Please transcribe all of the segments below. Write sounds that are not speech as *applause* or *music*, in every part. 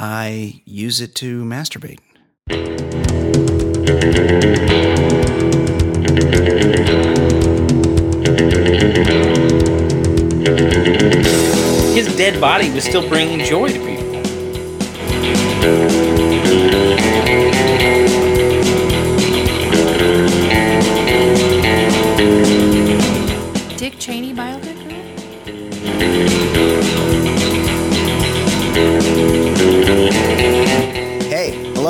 I use it to masturbate. His dead body was still bringing joy to people.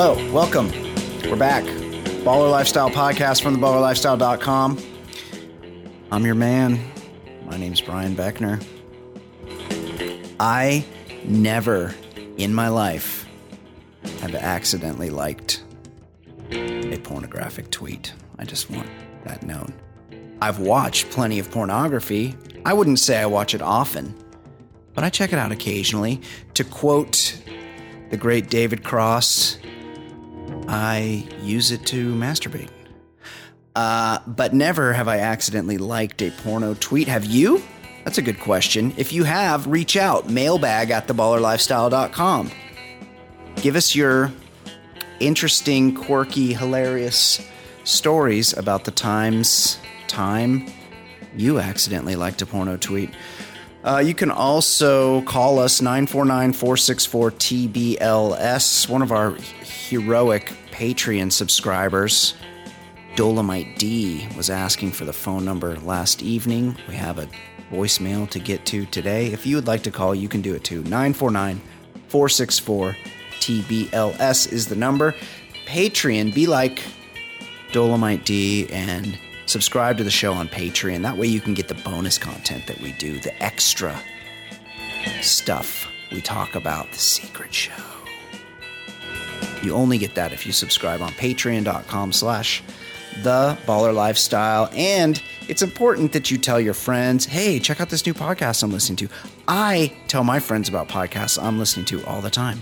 Hello, welcome. We're back. Baller Lifestyle Podcast from theballerlifestyle.com. I'm your man. My name's Brian Beckner. I never in my life have accidentally liked a pornographic tweet. I just want that known. I've watched plenty of pornography. I wouldn't say I watch it often, but I check it out occasionally. To quote the great David Cross, I use it to masturbate. Uh, but never have I accidentally liked a porno tweet. Have you? That's a good question. If you have, reach out. Mailbag at theballerlifestyle.com. Give us your interesting, quirky, hilarious stories about the times, time you accidentally liked a porno tweet. Uh, you can also call us 949 464 TBLS. One of our heroic Patreon subscribers, Dolomite D, was asking for the phone number last evening. We have a voicemail to get to today. If you would like to call, you can do it too. 949 464 TBLS is the number. Patreon, be like Dolomite D and subscribe to the show on Patreon. That way you can get the bonus content that we do, the extra stuff we talk about, the secret show. You only get that if you subscribe on patreon.com slash the baller lifestyle. And it's important that you tell your friends, hey, check out this new podcast I'm listening to. I tell my friends about podcasts I'm listening to all the time.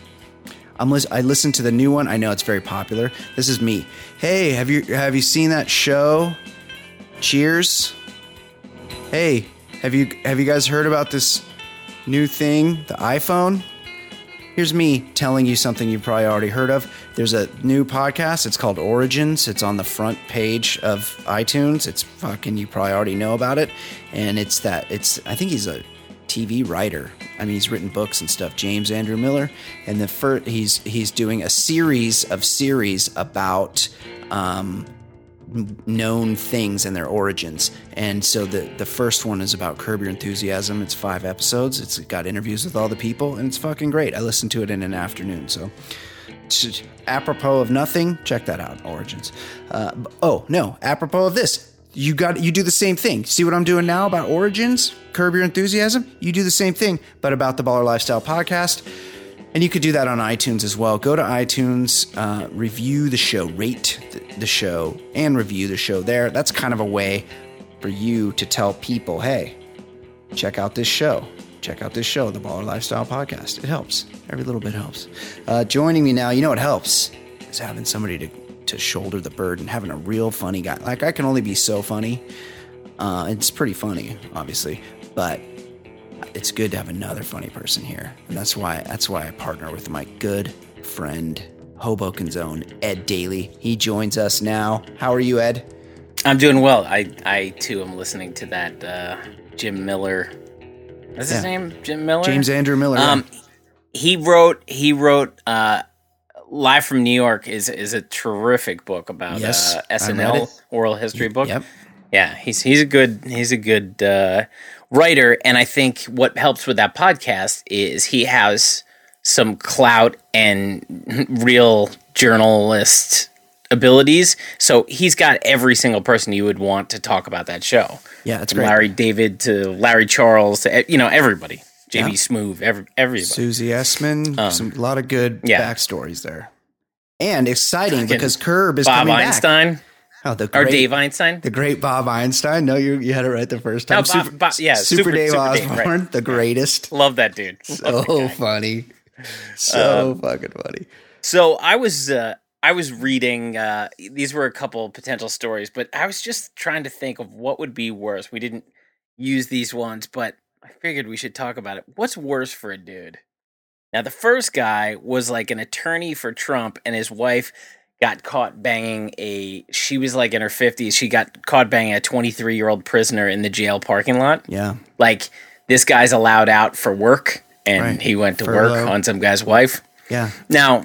I'm lis- I listen to the new one. I know it's very popular. This is me. Hey, have you have you seen that show? Cheers. Hey, have you have you guys heard about this new thing, the iPhone? Here's me telling you something you've probably already heard of. There's a new podcast. It's called Origins. It's on the front page of iTunes. It's fucking you probably already know about it. And it's that it's I think he's a TV writer. I mean, he's written books and stuff. James Andrew Miller, and the first he's he's doing a series of series about um, known things and their origins. And so the the first one is about Curb Your Enthusiasm. It's five episodes. It's got interviews with all the people, and it's fucking great. I listened to it in an afternoon. So, apropos of nothing, check that out. Origins. Uh, oh no, apropos of this. You got you do the same thing. See what I'm doing now about Origins, Curb Your Enthusiasm. You do the same thing, but about the Baller Lifestyle podcast. And you could do that on iTunes as well. Go to iTunes, uh, review the show, rate the, the show, and review the show there. That's kind of a way for you to tell people, hey, check out this show. Check out this show, the Baller Lifestyle Podcast. It helps. Every little bit helps. Uh, joining me now, you know what helps? Is having somebody to, to shoulder the burden, having a real funny guy. Like, I can only be so funny. Uh, it's pretty funny, obviously, but it's good to have another funny person here. And that's why that's why I partner with my good friend, Hoboken's own Ed Daly. He joins us now. How are you, Ed? I'm doing well. I, I too am listening to that uh, Jim Miller. What's his name? Jim Miller. James Andrew Miller. Um, he wrote. He wrote. Uh, Live from New York is is a terrific book about Yes, uh, SNL oral history book. Yep. Yeah, he's he's a good he's a good uh, writer, and I think what helps with that podcast is he has some clout and real journalist abilities. So he's got every single person you would want to talk about that show. Yeah, that's From great. Larry David to Larry Charles to you know everybody. JB Yeah. Smoove, every, everybody. Susie Essman. some a lot of good Um, yeah. backstories there. And exciting Fucking because Curb is Bob coming Einstein back. Oh, the or Dave Einstein. the great Bob Einstein. No, you you had it right the first time. No, Bob- Bob- yeah, Super, Super- Dave Super Dave, Osborne, right. the greatest. Love that dude. Love So funny. *laughs* So Um, fucking funny. So I was uh, I was reading. Uh, these were a couple potential stories, but I was just trying to think of what would be worse. We didn't use these ones, but I figured we should talk about it. What's worse for a dude? Now, the first guy was like an attorney for Trump, and his wife got caught banging a. She was like in her 50s. She got caught banging a 23 year old prisoner in the jail parking lot. Yeah. Like, this guy's allowed out for work, and Right. he went to Furlough. work on some guy's wife. Yeah. Now,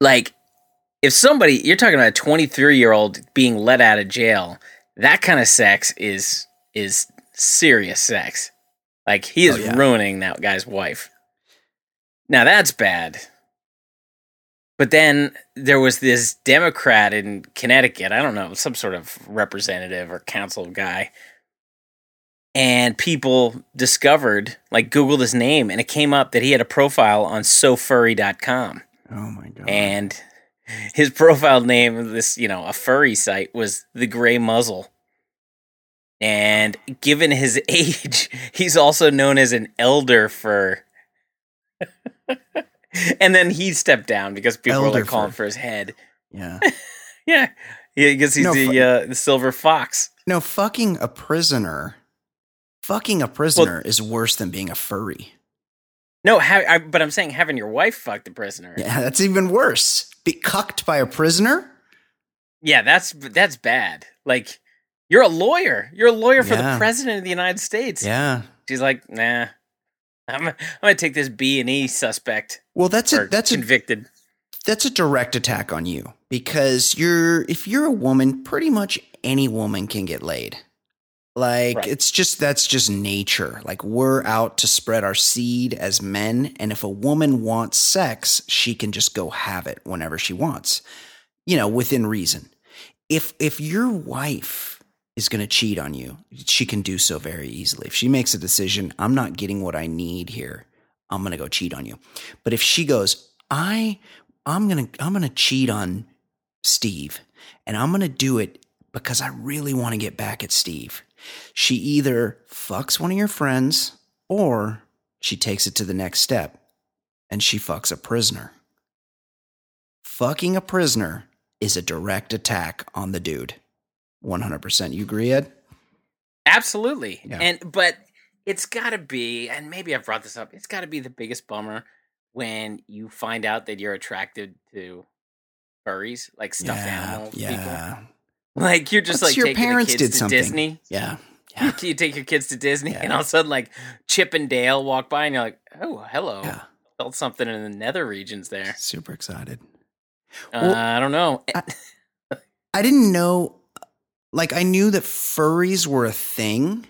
like, if somebody, you're talking about a 23 year old being let out of jail, that kind of sex is is serious sex. Like he is Oh, yeah. ruining that guy's wife. Now that's bad. But then there was this Democrat in Connecticut, I don't know, some sort of representative or council guy. And people discovered, like Googled his name, and it came up that he had a profile on sofurry.com. Oh my god. And his profile name, this, you know, a furry site, was the Gray Muzzle. And given his *laughs* age, he's also known as an elder fur. *laughs* and then he stepped down because people were like calling fur. for his head. yeah. *laughs* Yeah. Yeah, because he's No, the uh, the silver fox. No, fucking a prisoner. Fucking a prisoner is worse than being a furry. No, ha- I, but I'm saying having your wife fuck the prisoner. Yeah, that's even worse. Be cucked by a prisoner? Yeah, that's that's bad. Like you're a lawyer. You're a lawyer for Yeah. the president of the United States. Yeah. She's like, nah. I'm, I'm gonna take this B and E suspect Well, that's a that's a convicted. that's a direct attack on you because you're if you're a woman, pretty much any woman can get laid. Like Right. it's just that's just nature. Like we're out to spread our seed as men, and if a woman wants sex, she can just go have it whenever she wants. You know, within reason. If if your wife is going to cheat on you, she can do so very easily. If she makes a decision, I'm not getting what I need here. I'm going to go cheat on you. But if she goes, I I'm going to I'm going to cheat on Steve and I'm going to do it because I really want to get back at Steve. She either fucks one of your friends or she takes it to the next step and she fucks a prisoner. Fucking a prisoner is a direct attack on the dude. 100%. You agree, Ed? Absolutely. Yeah. And but it's got to be, and maybe I've brought this up. It's got to be the biggest bummer when you find out that you're attracted to furries, like stuffed animal people. Like you're just That's like your taking parents did to something. Disney. Yeah. *laughs* Yeah. You take your kids to Disney, Yeah. and all of a sudden, like Chip and Dale walk by, and you're like, "Oh, hello." Yeah. Felt something in the nether regions there. Super excited. Uh, Well, I don't know. I didn't know, like, I knew that furries were a thing,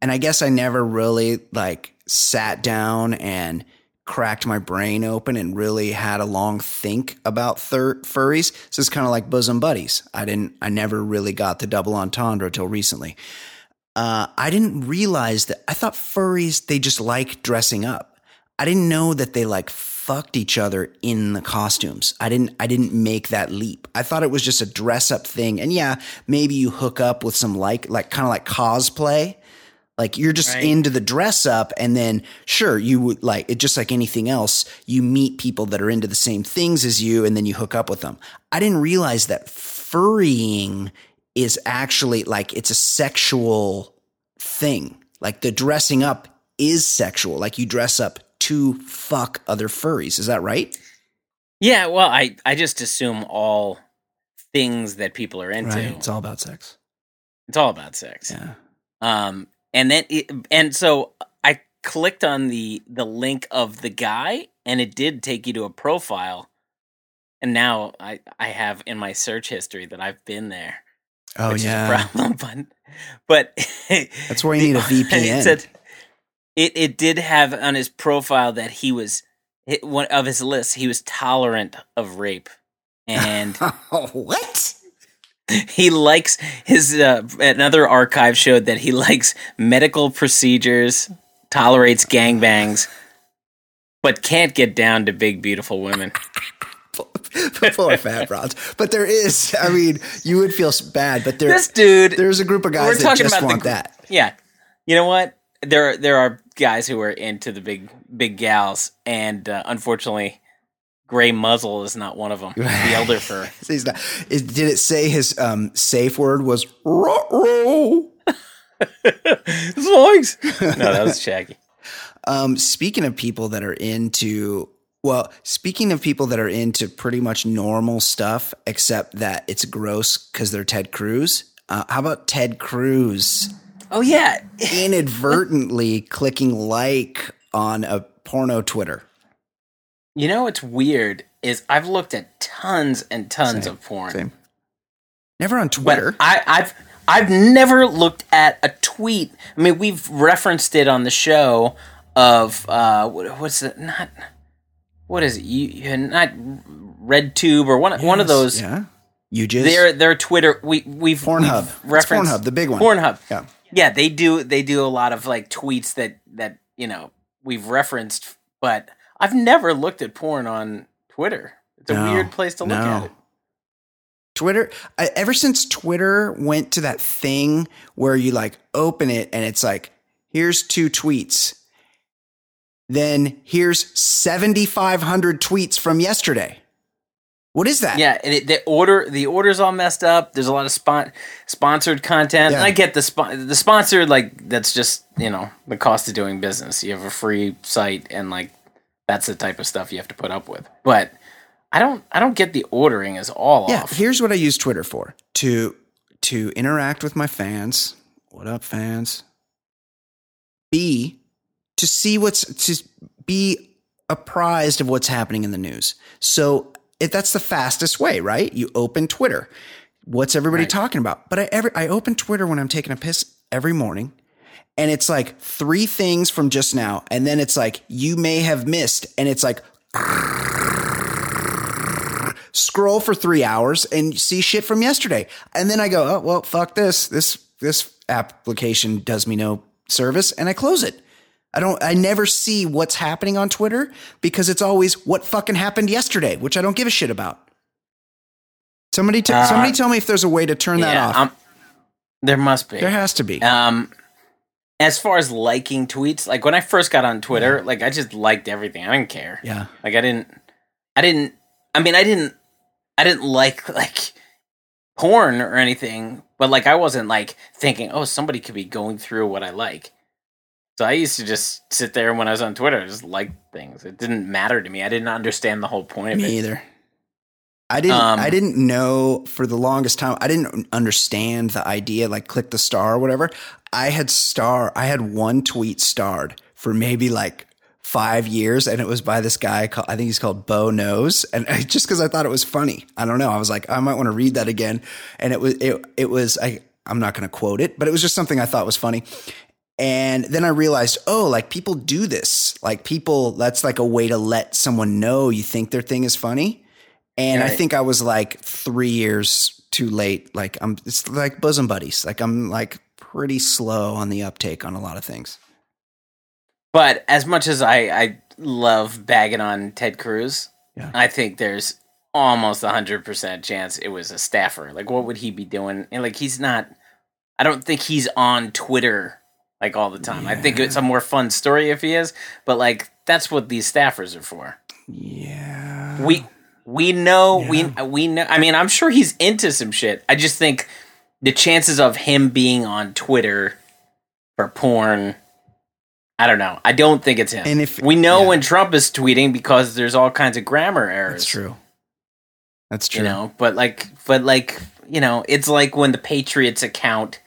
and I guess I never really like sat down and cracked my brain open and really had a long think about thir- furries. So it's kind of like bosom buddies. I didn't, I never really got the double entendre till recently. Uh, I didn't realize that I thought furries they just like dressing up. I didn't know that they like fucked each other in the costumes. I didn't I didn't make that leap. I thought it was just a dress up thing. And yeah, maybe you hook up with some like like kind of like cosplay. Like you're just Right. into the dress up and then sure you would like it just like anything else, you meet people that are into the same things as you and then you hook up with them. I didn't realize that furrying is actually like it's a sexual thing. Like the dressing up is sexual. Like you dress up to fuck other furries. Is that right? yeah, well, I I just assume all things that people are into. It's all about sex. It's all about sex. Yeah. Um, and then it, and so I clicked on the the link of the guy, and it did take you to a profile. And now I I have in my search history that I've been there. Oh yeah. problem. *laughs* But, but That's where you need a VPN. *laughs* It, said, it it did have on his profile that he was it, one of his lists. He was tolerant of rape, and *laughs* oh, what? He likes his uh, another archive showed that he *laughs* likes medical procedures, tolerates gangbangs, but can't get down to big beautiful women. *laughs* Poor fat broads. But there is. I mean, you would feel bad, but there This dude, there's a group of guys we're talking just about want the, that. Yeah, you know what? There there are guys who are into the big big gals, and uh, unfortunately, Gray Muzzle is not one of them. The *laughs* elder fur. He's not, is, did it say his um, safe word was ruh-roh? *laughs* Zoinks! No, that was Shaggy. *laughs* Um, speaking of people that are into, well, speaking of people that are into pretty much normal stuff, except that it's gross because they're Ted Cruz. Uh, how about Ted Cruz Oh yeah, inadvertently clicking like on a porno Twitter? You know what's weird is I've looked at tons and tons Same, of porn. Same. Never on But Twitter. I, I've I've never looked at a tweet. I mean, we've referenced it on the show of uh, what, what's it? Not what is it? You, not RedTube or one one of those. Yeah. You just Their their Twitter. We we've Pornhub. we've It's referenced Pornhub, the big one. Pornhub. Yeah. Yeah, they do they do a lot of like tweets that that you know we've referenced, but I've never looked at porn on Twitter. It's a No, weird place to look no. at it. Twitter, I, ever since Twitter went to that thing where you like open it and it's like, here's two tweets. Then here's 7,500 tweets from yesterday. What is that? Yeah, and it, the order the order's all messed up. There's a lot of spon- sponsored content. Yeah. I get the spon- the sponsored like that's just you know the cost of doing business. You have a free site and like that's the type of stuff you have to put up with. But I don't I don't get the ordering is all Yeah, off. here's what I use Twitter for to to interact with my fans. What up, fans? B to see what's to be apprised of what's happening in the news. So if that's the fastest way, right? You open Twitter. What's everybody Right. talking about? But I every I open Twitter when I'm taking a piss every morning. And it's like three things from just now. And then it's like, you may have missed. And it's like, scroll for three hours and see shit from yesterday. And then I go, oh well, fuck this. This this application does me no service, and I close it. I don't. I never see what's happening on Twitter because it's always what fucking happened yesterday, which I don't give a shit about. Somebody, t- Uh, somebody, tell me if there's a way to turn that off. um, there must be. there has to be. Um, as far as liking tweets, like when I first got on Twitter, like I just liked everything. I didn't care. yeah, Like I didn't, I didn't. I mean, I didn't. I didn't like *laughs* like porn or anything, but like I wasn't like thinking, oh, somebody could be going through what I like. So I used to just sit there when I was on Twitter, just like things. It didn't matter to me. I didn't understand the whole point of me it. either. I didn't. Um, I didn't know for the longest time. I didn't understand the idea, like click the star or whatever. I had star. I had one tweet starred for maybe like five years, and it was by this guy. Called, I think he's called Bo Nose, and I, *laughs* just because I thought it was funny. I don't know. I was like, I might want to read that again, and it was. It, it was. I. I'm not going to quote it, but it was just something I thought was funny. And then I realized, oh, like people do this. Like people, that's like a way to let someone know you think their thing is funny. And I think I was like three years too late. Like I'm, it's like bosom buddies. Like I'm like pretty slow on the uptake on a lot of things. But as much as I, I love bagging on Ted Cruz, Yeah. I think there's almost a hundred percent chance it was a staffer. Like, what would he be doing? And like, he's not. I don't think he's on Twitter like all the time. I think it's a more fun story if he is. But like, that's what these staffers are for. Yeah. We we know Yeah. we we know. I mean, I'm sure he's into some shit. I just think the chances of him being on Twitter for porn. I don't know. I don't think it's him. And if- we know yeah. when Trump is tweeting because there's all kinds of grammar errors. That's true. That's true. You know, but like, but like, you know, it's like when the Patriots account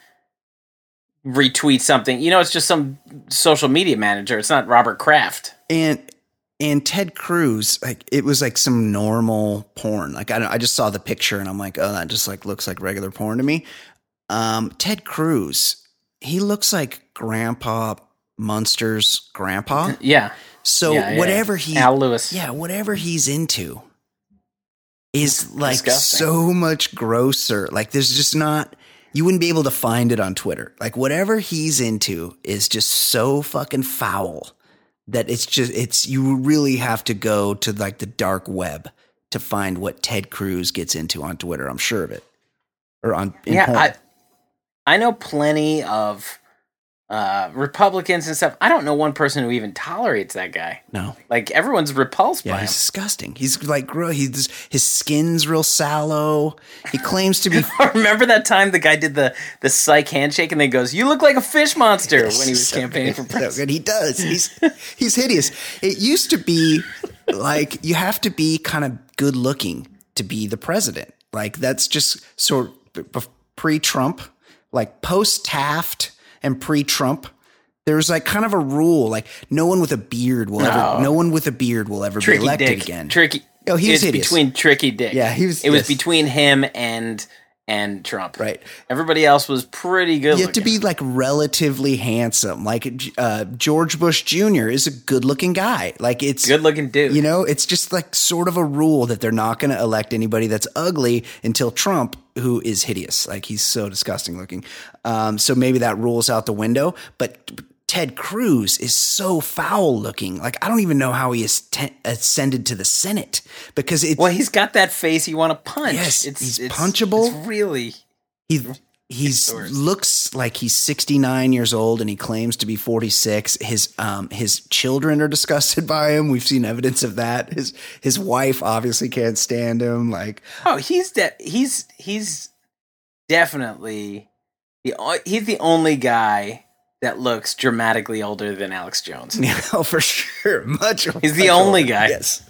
retweets something. You know, it's just some social media manager. It's not Robert Kraft. and and Ted Cruz, like it was like some normal porn. Like I, I just saw the picture and I'm like, oh, that just like looks like regular porn to me. Um, Ted Cruz, he looks like Grandpa Munster's grandpa. Yeah. So Yeah, yeah. whatever he, Al Lewis. yeah, whatever he's into is like Disgusting. so much grosser. Like there's just not. You wouldn't be able to find it on Twitter. Like whatever he's into is just so fucking foul that it's just it's you really have to go to like the dark web to find what Ted Cruz gets into on Twitter. I'm sure of it. Or on yeah, porn. I I know plenty of uh, Republicans and stuff. I don't know one person who even tolerates that guy. No. Like everyone's repulsed Yeah, by him. he's disgusting. He's like, he's his skin's real sallow. He claims to be *laughs* Remember that time the guy did the the psych handshake and then goes, "You look like a fish monster" when he was So campaigning for good. So president. good. He does. He's he's hideous. It used to be like you have to be kind of good looking to be the president. Like that's just sort of pre Trump, like post Taft and pre Trump. There's like kind of a rule, like no one with a beard will ever, no one with a beard will ever be elected Dick. again. Tricky. Oh, he was between Tricky Dick. Yeah, he was- It was between him and and Trump. Right. Everybody else was pretty good. You have to be like relatively handsome. Like uh, George Bush Jr. is a good looking guy. Like it's good looking dude. You know, it's just like sort of a rule that they're not going to elect anybody that's ugly until Trump, who is hideous. Like he's so disgusting looking. Um, so maybe that rules out the window. But Ted Cruz is so foul looking. Like I don't even know how he is te- ascended to the Senate because it's well, he's got that face you want to punch. Yes, he's punchable. It's really. he he's looks like he's 69 years old and he claims to be 46 his um his children are disgusted by him we've seen evidence of that his his wife obviously can't stand him like Oh, he's de- he's he's definitely the he's the only guy that looks dramatically older than Alex Jones. *laughs* Yeah, oh, for sure. Much. *laughs* He's the only older. guy. Yes,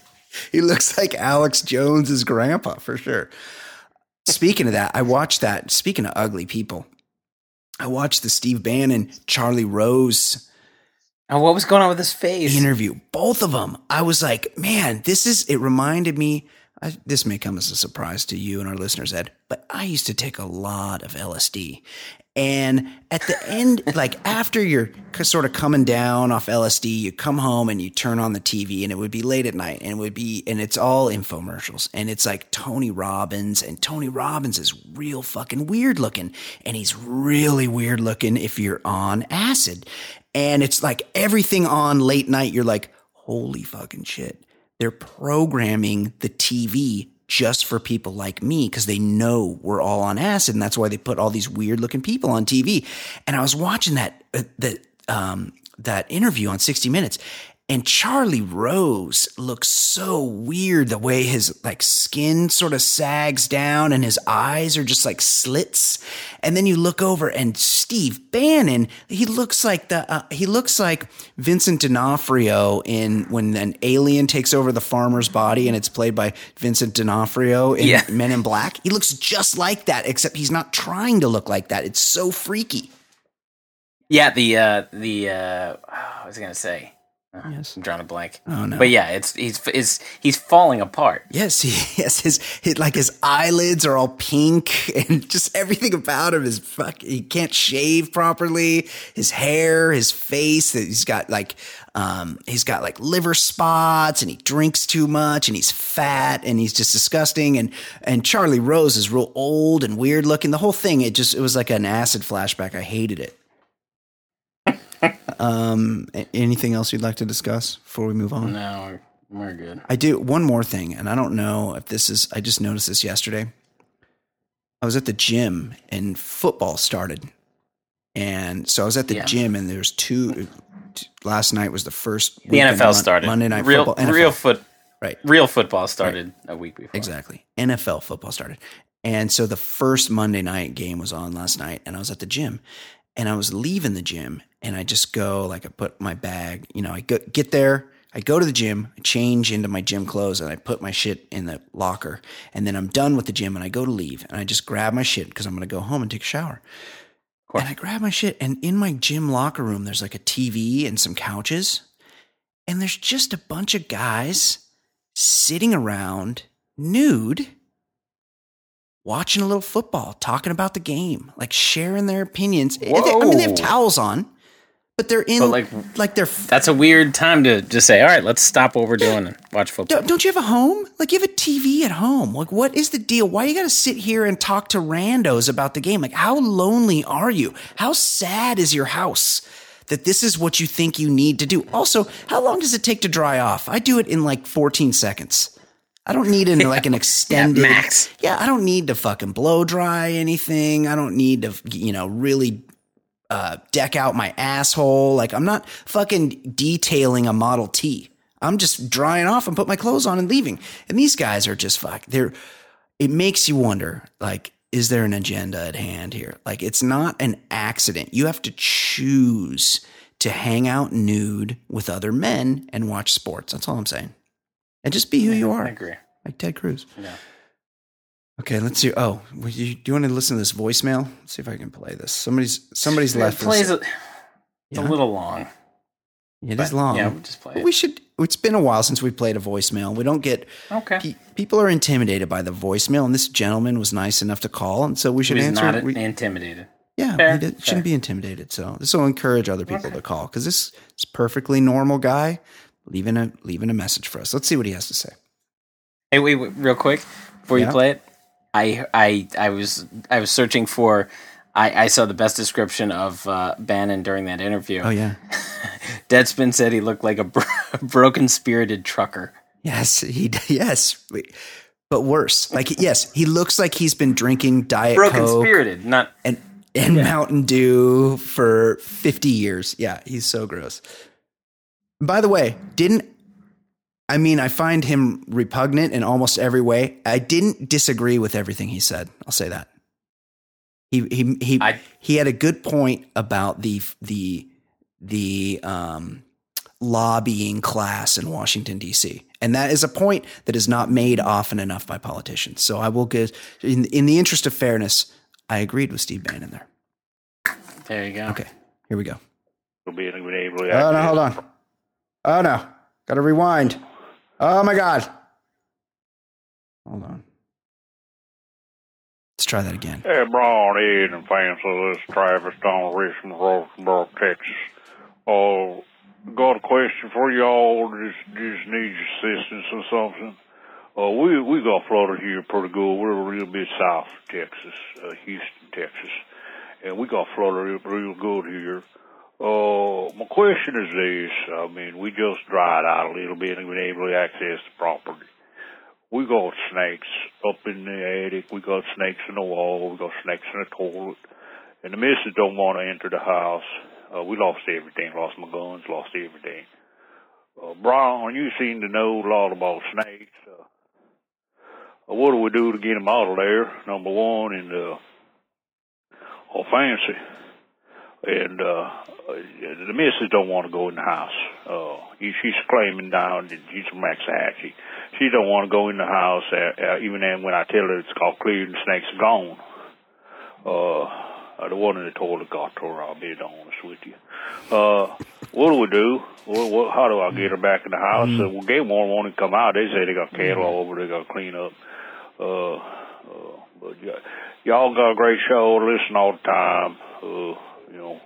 he looks like Alex Jones's grandpa for sure. Speaking of that, I watched that. Speaking of ugly people, I watched the Steve Bannon, Charlie Rose And what was going on with his face? interview. Both of them. I was like, man, this is. It reminded me. I, this may come as a surprise to you and our listeners, Ed, but I used to take a lot of LSD. And at the end, like after you're sort of coming down off LSD, you come home and you turn on the TV, and it would be late at night, and it would be, and it's all infomercials, and it's like Tony Robbins, and Tony Robbins is real fucking weird looking, and he's really weird looking if you're on acid, and it's like everything on late night, you're like, holy fucking shit. They're programming the TV just for people like me because they know we're all on acid, and that's why they put all these weird looking people on TV. And I was watching that uh, that um, that interview on 60 Minutes, and Charlie Rose looks so weird the way his like skin sort of sags down and his eyes are just like slits. And then you look over and Steve Bannon, he looks like the uh, he looks like Vincent D'Onofrio in when an alien takes over the farmer's body and it's played by Vincent D'Onofrio in Yeah. *laughs* Men in Black. He looks just like that except he's not trying to look like that. It's so freaky. yeah, the uh the uh I was I gonna say. Uh, Yes. I'm drawing a blank. Oh no. But yeah, it's he's is he's falling apart. Yes, he, *laughs* yes, his, his like his eyelids are all pink, *laughs* and just everything about him is fuck. He can't shave properly. His hair, his face, he's got like, um, he's got like liver spots, and he drinks too much, and he's fat, and he's just disgusting. And and Charlie Rose is real old and weird looking. The whole thing, it just it was like an acid flashback. I hated it. Um, anything else you'd like to discuss before we move on? No, we're, good. I do one more thing, and I don't know if this is. I just noticed this yesterday. I was at the gym and football started, and so I was at the Yeah. gym and there's two. Last night was the first. The NFL Mon- started. Monday night real, football. NFL. Real foot. Right. Real football started a week before. Exactly. NFL football started. And so the first Monday night game was on last night, and I was at the gym. And I was leaving the gym, and I just go, like, I put my bag, you know, I go, get there, I go to the gym, I change into my gym clothes, and I put my shit in the locker. And then I'm done with the gym, and I go to leave, and I just grab my shit because I'm going to go home and take a shower. And I grab my shit, and in my gym locker room, there's like a TV and some couches, and there's just a bunch of guys sitting around nude watching a little football, talking about the game, like sharing their opinions. I mean, they have towels on, but they're in But, like like, they're. That's a weird time to just say, all right, let's stop what we're doing and watch football. Don't, you have a home? Like you have a TV at home. Like what is the deal? Why you got to sit here and talk to randos about the game? Like how lonely are you? How sad is your house? That this is what you think you need to do. Also, how long does it take to dry off? I do it in like 14 seconds. I don't need an, like an *laughs* extended max. Yeah, I don't need to fucking blow dry anything. I don't need to, you know, really uh, deck out my asshole. Like I'm not fucking detailing a Model T. I'm just drying off and put my clothes on and leaving. And these guys are just fuck. They're. It makes you wonder, like, is there an agenda at hand here? Like, it's not an accident. You have to choose to hang out nude with other men and watch sports. That's all I'm saying. And just be who you are. I agree. Like Ted Cruz. Yeah. Okay, let's see. Oh, you, do you want to listen to this voicemail? Let's see if I can play this. Somebody's somebody's It left. plays a, it's Yeah. a little long. It but is long. Yeah, we'll just play it. we should. It's been a while since we played a voicemail. We don't get. Okay. pe- people are intimidated by the voicemail, and this gentleman was nice enough to call, and so we should He's answer. not. We- intimidated. yeah, Fair, he did- fair. shouldn't be intimidated. So this will encourage other people to call because this is perfectly normal guy leaving a leaving a message for us. Let's see what he has to say. Hey, wait, wait real quick before Yeah. you play it. I I I was I was searching for. I, I saw the best description of uh, Bannon during that interview. Oh yeah, *laughs* Deadspin said he looked like a bro- *laughs* broken spirited trucker. yes, he *laughs* yes, but worse. Like yes, he looks like he's been drinking diet Broken coke spirited, not and and Mountain Dew for 50 years. Yeah, he's so gross. By the way, didn't I mean I find him repugnant in almost every way. I didn't disagree with everything he said. I'll say that. He he he I- he had a good point about the the the um lobbying class in Washington D.C. And that is a point that is not made often enough by politicians. So I will give in in the interest of fairness, I agreed with Steve Bannon there. there you go. Okay, here we go. We'll be able to Oh no, hold on. Oh no, got to rewind. Oh my god. Hold on. Let's try that again. Hey, Brian, Ed, and fans of this Travis Don Richmond, Rosenberg, Texas. Uh, got a question for y'all. Just, just need assistance or something. Uh, we we got flooded here pretty good. We're a little bit south of Texas, uh, Houston, Texas, and we got flooded real good here. Uh, my question is this: I mean, we just dried out a little bit and been able to access the property. We got snakes up in the attic. We got snakes in the wall. We got snakes in the toilet. And the missus don't want to enter the house. Uh, we lost everything. Lost my guns. Lost everything. Uh, Brian, you seem to know a lot about snakes. Uh, what do we do to get them out of there? Number one, and uh, all fancy. And uh, the missus don't want to go in the house. Uh, she's claiming down that she's from Waxahachie. She don't want to go in the house, uh, uh, even then when I tell her it's and snakes gone. Uh, uh, the one in the toilet got to her, I'll be honest with you. Uh, what do we do? What, what, how do I get her back in the house? Uh, well, Game Warden won't come out. They say they got cattle all over. They got to clean up. Uh, uh, but y- y'all got a great show. Listen all the time. Uh, you know,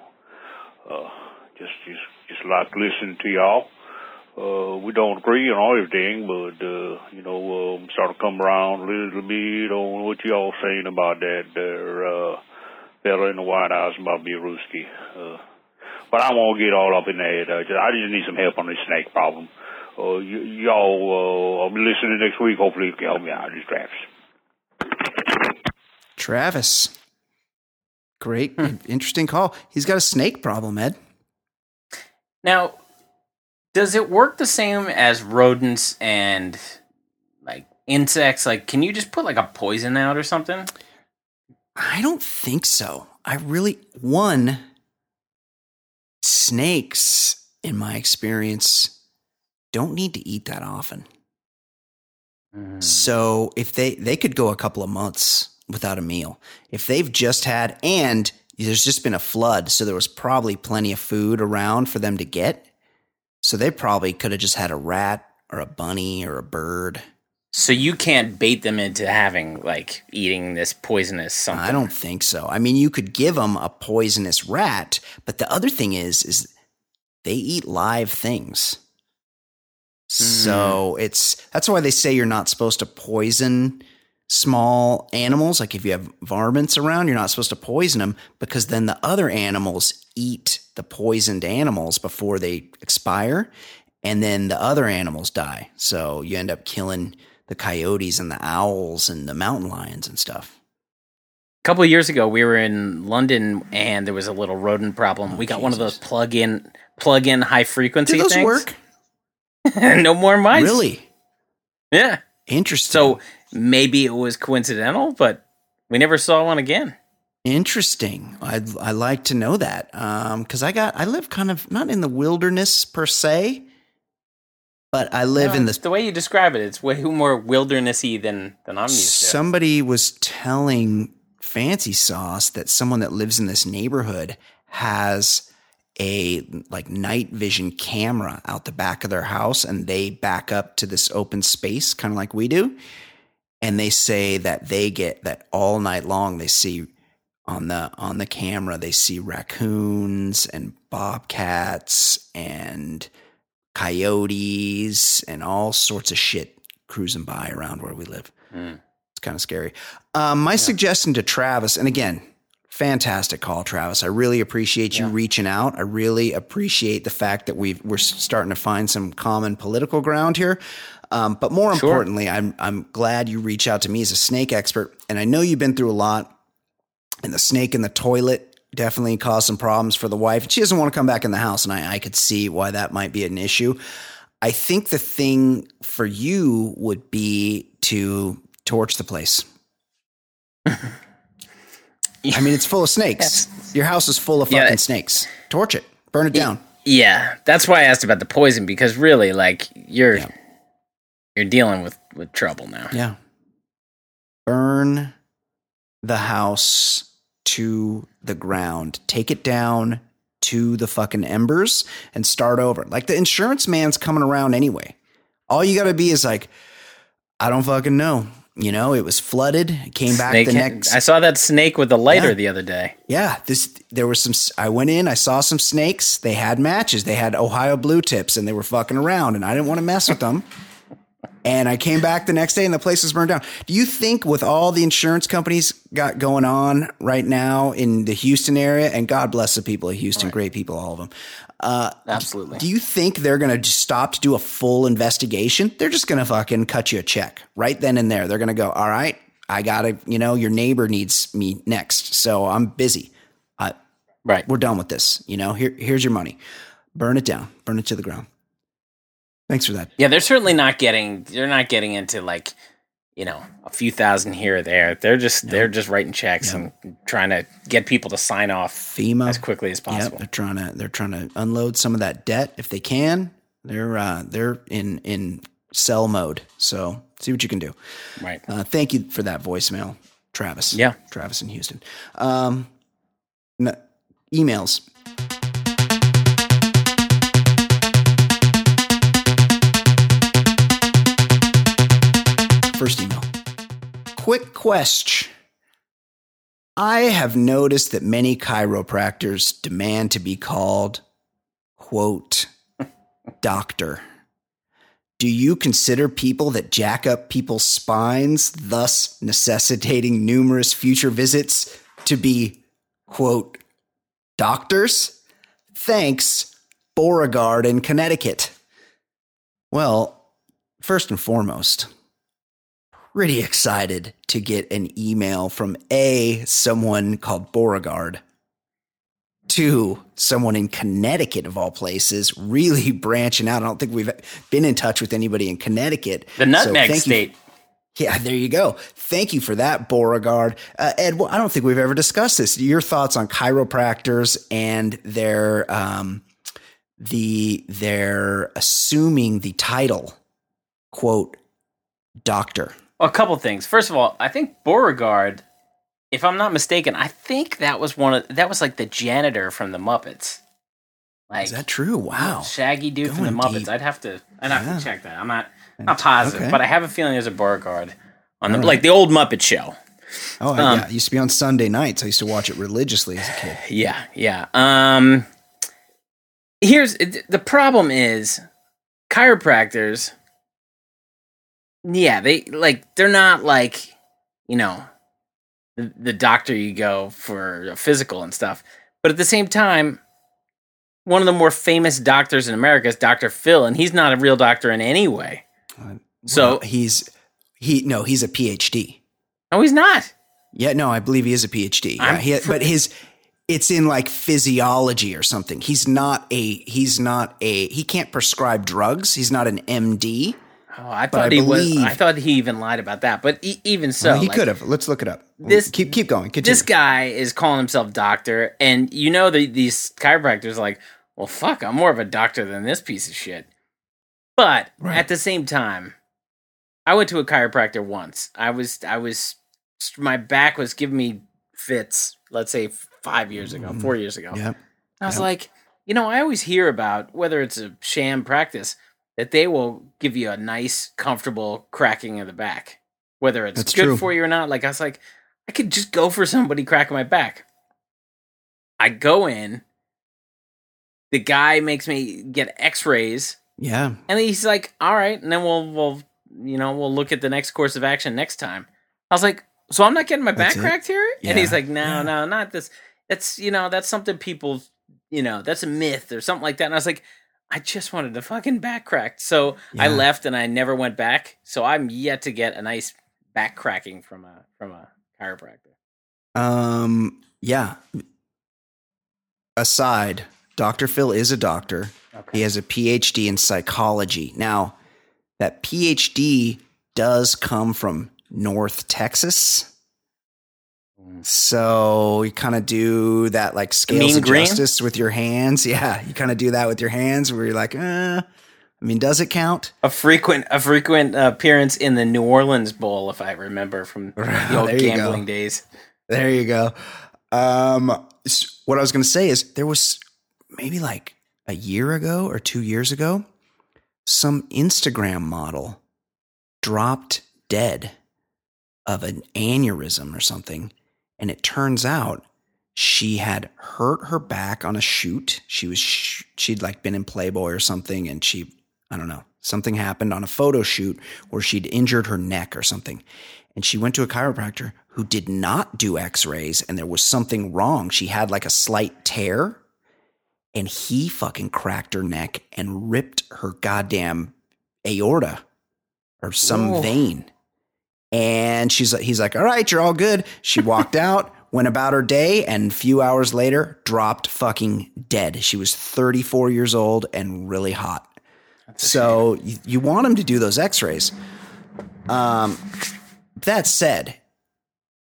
uh, just, just, just like listening to y'all. Uh, we don't agree on everything, but, uh, you know, um, sort of come around a little bit on what y'all saying about that there, uh, fella in the White House about Bieruski. Uh, but I won't get all up in that. Uh, just, I just need some help on this snake problem. Uh, y- y'all, uh, I'll be listening next week. Hopefully you can help me out. This Travis. Travis. Great, interesting call. He's got a snake problem, Ed. Now, does it work the same as rodents and like insects? Like, can you just put like a poison out or something? I don't think so. I really one snakes in my experience don't need to eat that often. Hmm. So if they they could go a couple of months without a meal. If they've just had and there's just been a flood, so there was probably plenty of food around for them to get. So they probably could have just had a rat or a bunny or a bird. So you can't bait them into having like eating this poisonous something. I don't think so. I mean, you could give them a poisonous rat, but the other thing is, is they eat live things. So hmm. it's that's why they say you're not supposed to poison small animals. Like if you have varmints around, you're not supposed to poison them because then the other animals eat the poisoned animals before they expire, and then the other animals die. So you end up killing the coyotes and the owls and the mountain lions and stuff. A couple of years ago, we were in London and there was a little rodent problem. Oh, we got one of those plug-in plug-in high frequency Do those things. work? *laughs* no more mice. Really Yeah. interesting. So maybe it was coincidental, but we never saw one again. Interesting. I'd I like to know that um, because I got I live kind of not in the wilderness per se, but I live No, in the. the way you describe it, it's way more wildernessy than than I'm used to. Somebody was telling Fancy Sauce that someone that lives in this neighborhood has a like night vision camera out the back of their house, and they back up to this open space, kind of like we do. And they say that they get that all night long. They see on the on the camera they see raccoons and bobcats and coyotes and all sorts of shit cruising by around where we live. Mm. It's kind of scary. Um, my suggestion to Travis, and again, fantastic call, Travis. I really appreciate you Yeah. reaching out. I really appreciate the fact that we've we're starting to find some common political ground here. Um, but more Sure. importantly, I'm I'm glad you reach out to me as a snake expert, and I know you've been through a lot. And the snake in the toilet definitely caused some problems for the wife. And she doesn't want to come back in the house, and I, I could see why that might be an issue. I think the thing for you would be to torch the place. I mean, it's full of snakes. *laughs* Your house is full of Yeah. fucking snakes. Torch it, burn it down. Yeah, that's why I asked about the poison because really, like you're Yeah. You're dealing with with trouble now. Yeah. Burn the house to the ground. Take it down to the fucking embers and start over. Like the insurance man's coming around anyway. All you got to be is like, I don't fucking know. You know, it was flooded. It came back Snake- the next. I saw that snake with the lighter Yeah. the other day. Yeah, this there was some. I went in, I saw some snakes. They had matches. They had Ohio blue tips, and they were fucking around, and I didn't want to mess with them. And I came back the next day, and the place was burned down. Do you think, with all the insurance companies got going on right now in the Houston area, and God bless the people of Houston, great people, all of them. Uh, Absolutely. Do you think they're going to stop to do a full investigation? They're just going to fucking cut you a check right then and there. They're going to go, all right, I got to, you know, your neighbor needs me next. So I'm busy. I, right. we're done with this. You know, here, here's your money. Burn it down. Burn it to the ground. Thanks for that. Yeah, they're certainly not getting. They're not getting into like, you know, a few thousand here or there. They're just they're just writing checks and trying to get people to sign off FEMA. as quickly as Yep, possible. they're trying to they're trying to unload some of that debt if they can. They're uh, they're in in sell mode. So see what you can do. Right. Uh, thank you for that voicemail, Travis. Yeah. Travis in Houston. Um, emails. First email. Quick question. I have noticed that many chiropractors demand to be called, quote, doctor. Do you consider people that jack up people's spines, thus necessitating numerous future visits, to be, quote, doctors? Thanks, Beauregard in Connecticut. Well, first and foremost, pretty excited to get an email from A, someone called Beauregard, two, someone in Connecticut of all places, really *laughs* branching out. I don't think we've been in touch with anybody in Connecticut. The So nutmeg you- state. yeah, there you go. Thank you for that, Beauregard. Uh, Ed, well, I don't think we've ever discussed this. Your thoughts on chiropractors and their um, the their assuming the title, quote, doctor. Well, a couple things. First of all, I think Beauregard, if I'm not mistaken, I think that was one of that was like the janitor from the Muppets. Like Is that true? Wow. Shaggy dude from the Muppets. deep. I'd have to I'd have Yeah. to check that. I'm not not positive, Okay. but I have a feeling there's a Beauregard on the right. like the old Muppet show. Oh, Um, yeah. It used to be on Sunday nights. I used to watch it religiously as a kid. *sighs* Yeah, yeah. Um here's the problem is chiropractors yeah, they like they're not like, you know, the, the doctor you go for a physical and stuff. But at the same time, one of the more famous doctors in America is Dr. Phil, and he's not a real doctor in any way. Uh, so Well, he's he no, he's a PhD. no, he's not. Yeah, no, I believe he is a PhD. Yeah, he, but his it's in like physiology or something. He's not a he's not a he can't prescribe drugs. He's not an MD. Oh, I thought I he was. I thought he even lied about that. But e- even so, Well, he like, could have. Let's look it up. This- keep keep going. Continue. This guy is calling himself doctor, and you know the, these chiropractors are like, well, fuck, I'm more of a doctor than this piece of shit. But Right. at the same time, I went to a chiropractor once. I was, I was, my back was giving me fits. Let's say five years ago, mm. four years ago. yeah. I was Yep. like, you know, I always hear about whether it's a sham practice that they will give you a nice, comfortable cracking of the back, whether it's That's good true. for you or not. Like I was like, I could just go for somebody cracking my back. I go in, the guy makes me get X-rays, Yeah. and he's like, "All right," and then we'll we'll you know we'll look at the next course of action next time. I was like, "So I'm not getting my That's back it? cracked here?" And he's like, "No, yeah. no, not this. That's you know that's something people you know that's a myth or something like that." And I was like, "I just wanted the fucking back cracked." So I left and I never went back. So I'm yet to get a nice back cracking from a from a chiropractor. Um yeah. Aside, Dr. Phil is a doctor. Okay. He has a PhD in psychology. Now, that PhD does come from North Texas. Mm. So you kind of do that like scales Mean of green? justice with your hands. *laughs* Yeah, you kind of do that with your hands where you're like, uh, I mean, does it count? A frequent a frequent appearance in the New Orleans Bowl, if I remember from *laughs* the old you go. gambling days. There you go. Um, what I was going to say is there was maybe like a year ago or two years ago, some Instagram model dropped dead of an aneurysm or something. And it turns out she had hurt her back on a shoot. She was, sh- she'd like been in Playboy or something. And she, I don't know, something happened on a photo shoot where she'd injured her neck or something. And she went to a chiropractor who did not do x rays and there was something wrong. She had like a slight tear and he fucking cracked her neck and ripped her goddamn aorta or some vein. And she's he's like, all right, you're all good. She walked *laughs* out, went about her day, and a few hours later, dropped fucking dead. She was 34 years old and really hot. So you, you want him to do those x-rays. Um, that said,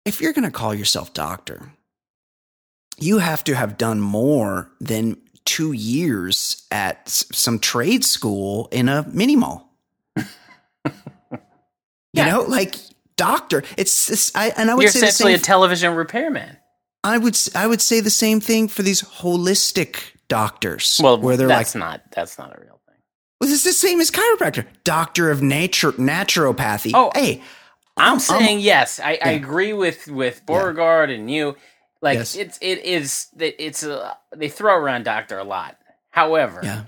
if you're going to call yourself doctor, you have to have done more than two years at some trade school in a mini mall. *laughs* You Yeah. know, like doctor. It's, it's I, and I would You're say the essentially same. a television repairman. I would I would say the same thing for these holistic doctors. Well, where they're that's like, not that's not a real thing. well, it's the same as chiropractor, doctor of nature, naturopathy. Oh, hey, I'm, I'm- saying yes. I, I agree with with Beauregard and you. Like Yes. it's it is that it's a they throw around doctor a lot. However, yeah,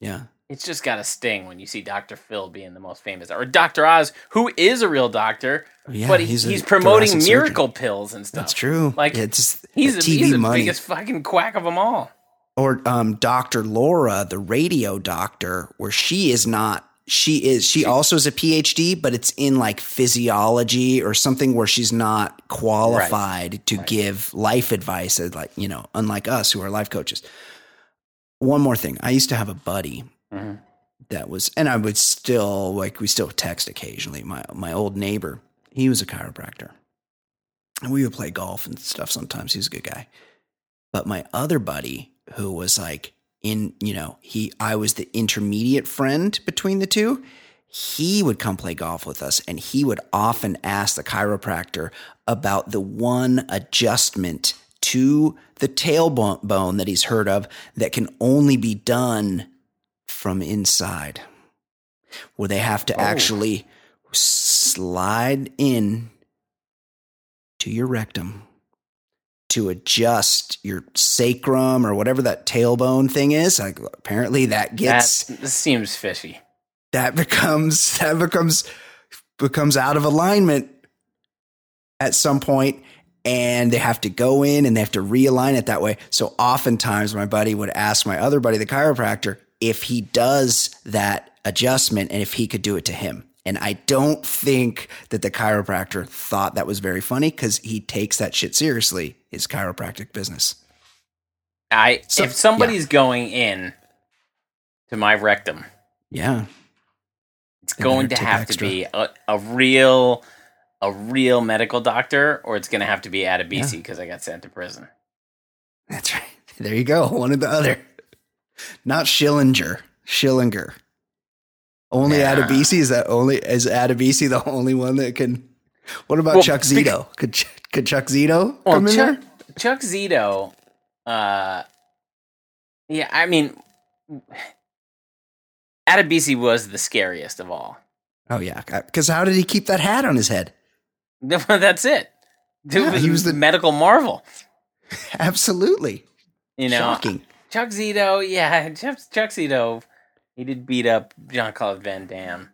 yeah, it's just got a sting when you see Doctor Phil being the most famous, or Doctor Oz, who is a real doctor, yeah. but he, he's, a promoting thoracic surgeon. miracle pills and stuff. That's true. Like, yeah, it's He's the a, TV he's the biggest fucking quack of them all. or um, Dr. Laura, the radio doctor, where she is not. She is. She, also is a PhD, but it's in like physiology or something where she's not qualified to give life advice. Like you know, unlike us who are life coaches. One more thing. I used to have a buddy Mhm. that was, and I would still like we still text occasionally. My my old neighbor, he was a chiropractor, and we would play golf and stuff. Sometimes he was a good guy. But my other buddy, who was like in, you know, he I was the intermediate friend between the two. He would come play golf with us, and he would often ask the chiropractor about the one adjustment to the tailbone bone that he's heard of that can only be done from inside, where they have to Oh. actually slide in to your rectum to adjust your sacrum or whatever that tailbone thing is. Like apparently that gets That this seems fishy. that becomes *laughs* that becomes becomes out of alignment at some point and they have to go in and they have to realign it that way. So oftentimes my buddy would ask my other buddy, the chiropractor, if he does that adjustment and if he could do it to him. And I don't think that the chiropractor thought that was very funny because he takes that shit seriously, his chiropractic business. I So- if somebody's going in to my rectum, Yeah. it's They going to have extra. to be a, a real a real medical doctor, or it's going to have to be at bc because I got sent to prison. That's right. There you go. One or the other. Not Schillinger. Schillinger. Only. Adebisi is that only is Adebisi the only one that can what about Well, Chuck Zito? Could could Chuck Zito Well, come in Chuck, there? Chuck Zito, uh, yeah, I mean, Adebisi was the scariest of all. Oh yeah, because how did he keep that hat on his head? *laughs* That's it. Dude Yeah, he was the- medical marvel. *laughs* Absolutely You know, shocking. Chuck Zito, *laughs* yeah, Chuck, Chuck Zito, he did beat up Jean-Claude Van Damme.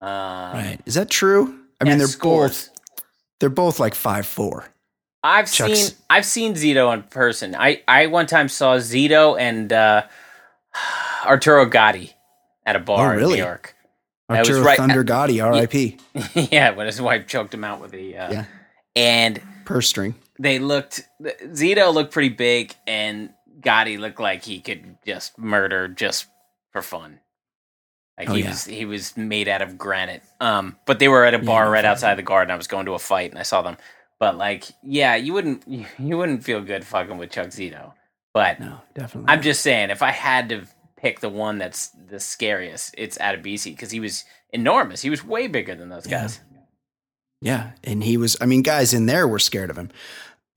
Um, Right? Is that true? I mean, they're scores. both they're both like five four. I've Chuck's- seen I've seen Zito in person. I I one time saw Zito and uh, *sighs* Arturo Gatti at a bar in Oh, really? New York. Arturo right- Thunder Gatti, R.I.P. *laughs* yeah, when his wife choked him out with the uh, Yeah. and Purse string. they looked Zito looked pretty big and Gatti looked like he could just murder just for fun. Like Oh, he yeah. was he was made out of granite. Um but they were at a bar no right outside the garden. I was going to a fight and I saw them. But like yeah, you wouldn't *laughs* you wouldn't feel good fucking with Chuck Zito. But No, definitely. I'm just saying if I had to pick the one that's the scariest, it's Adebisi because he was enormous. He was way bigger than those Yeah. guys. Yeah, and he was. I mean, guys in there were scared of him.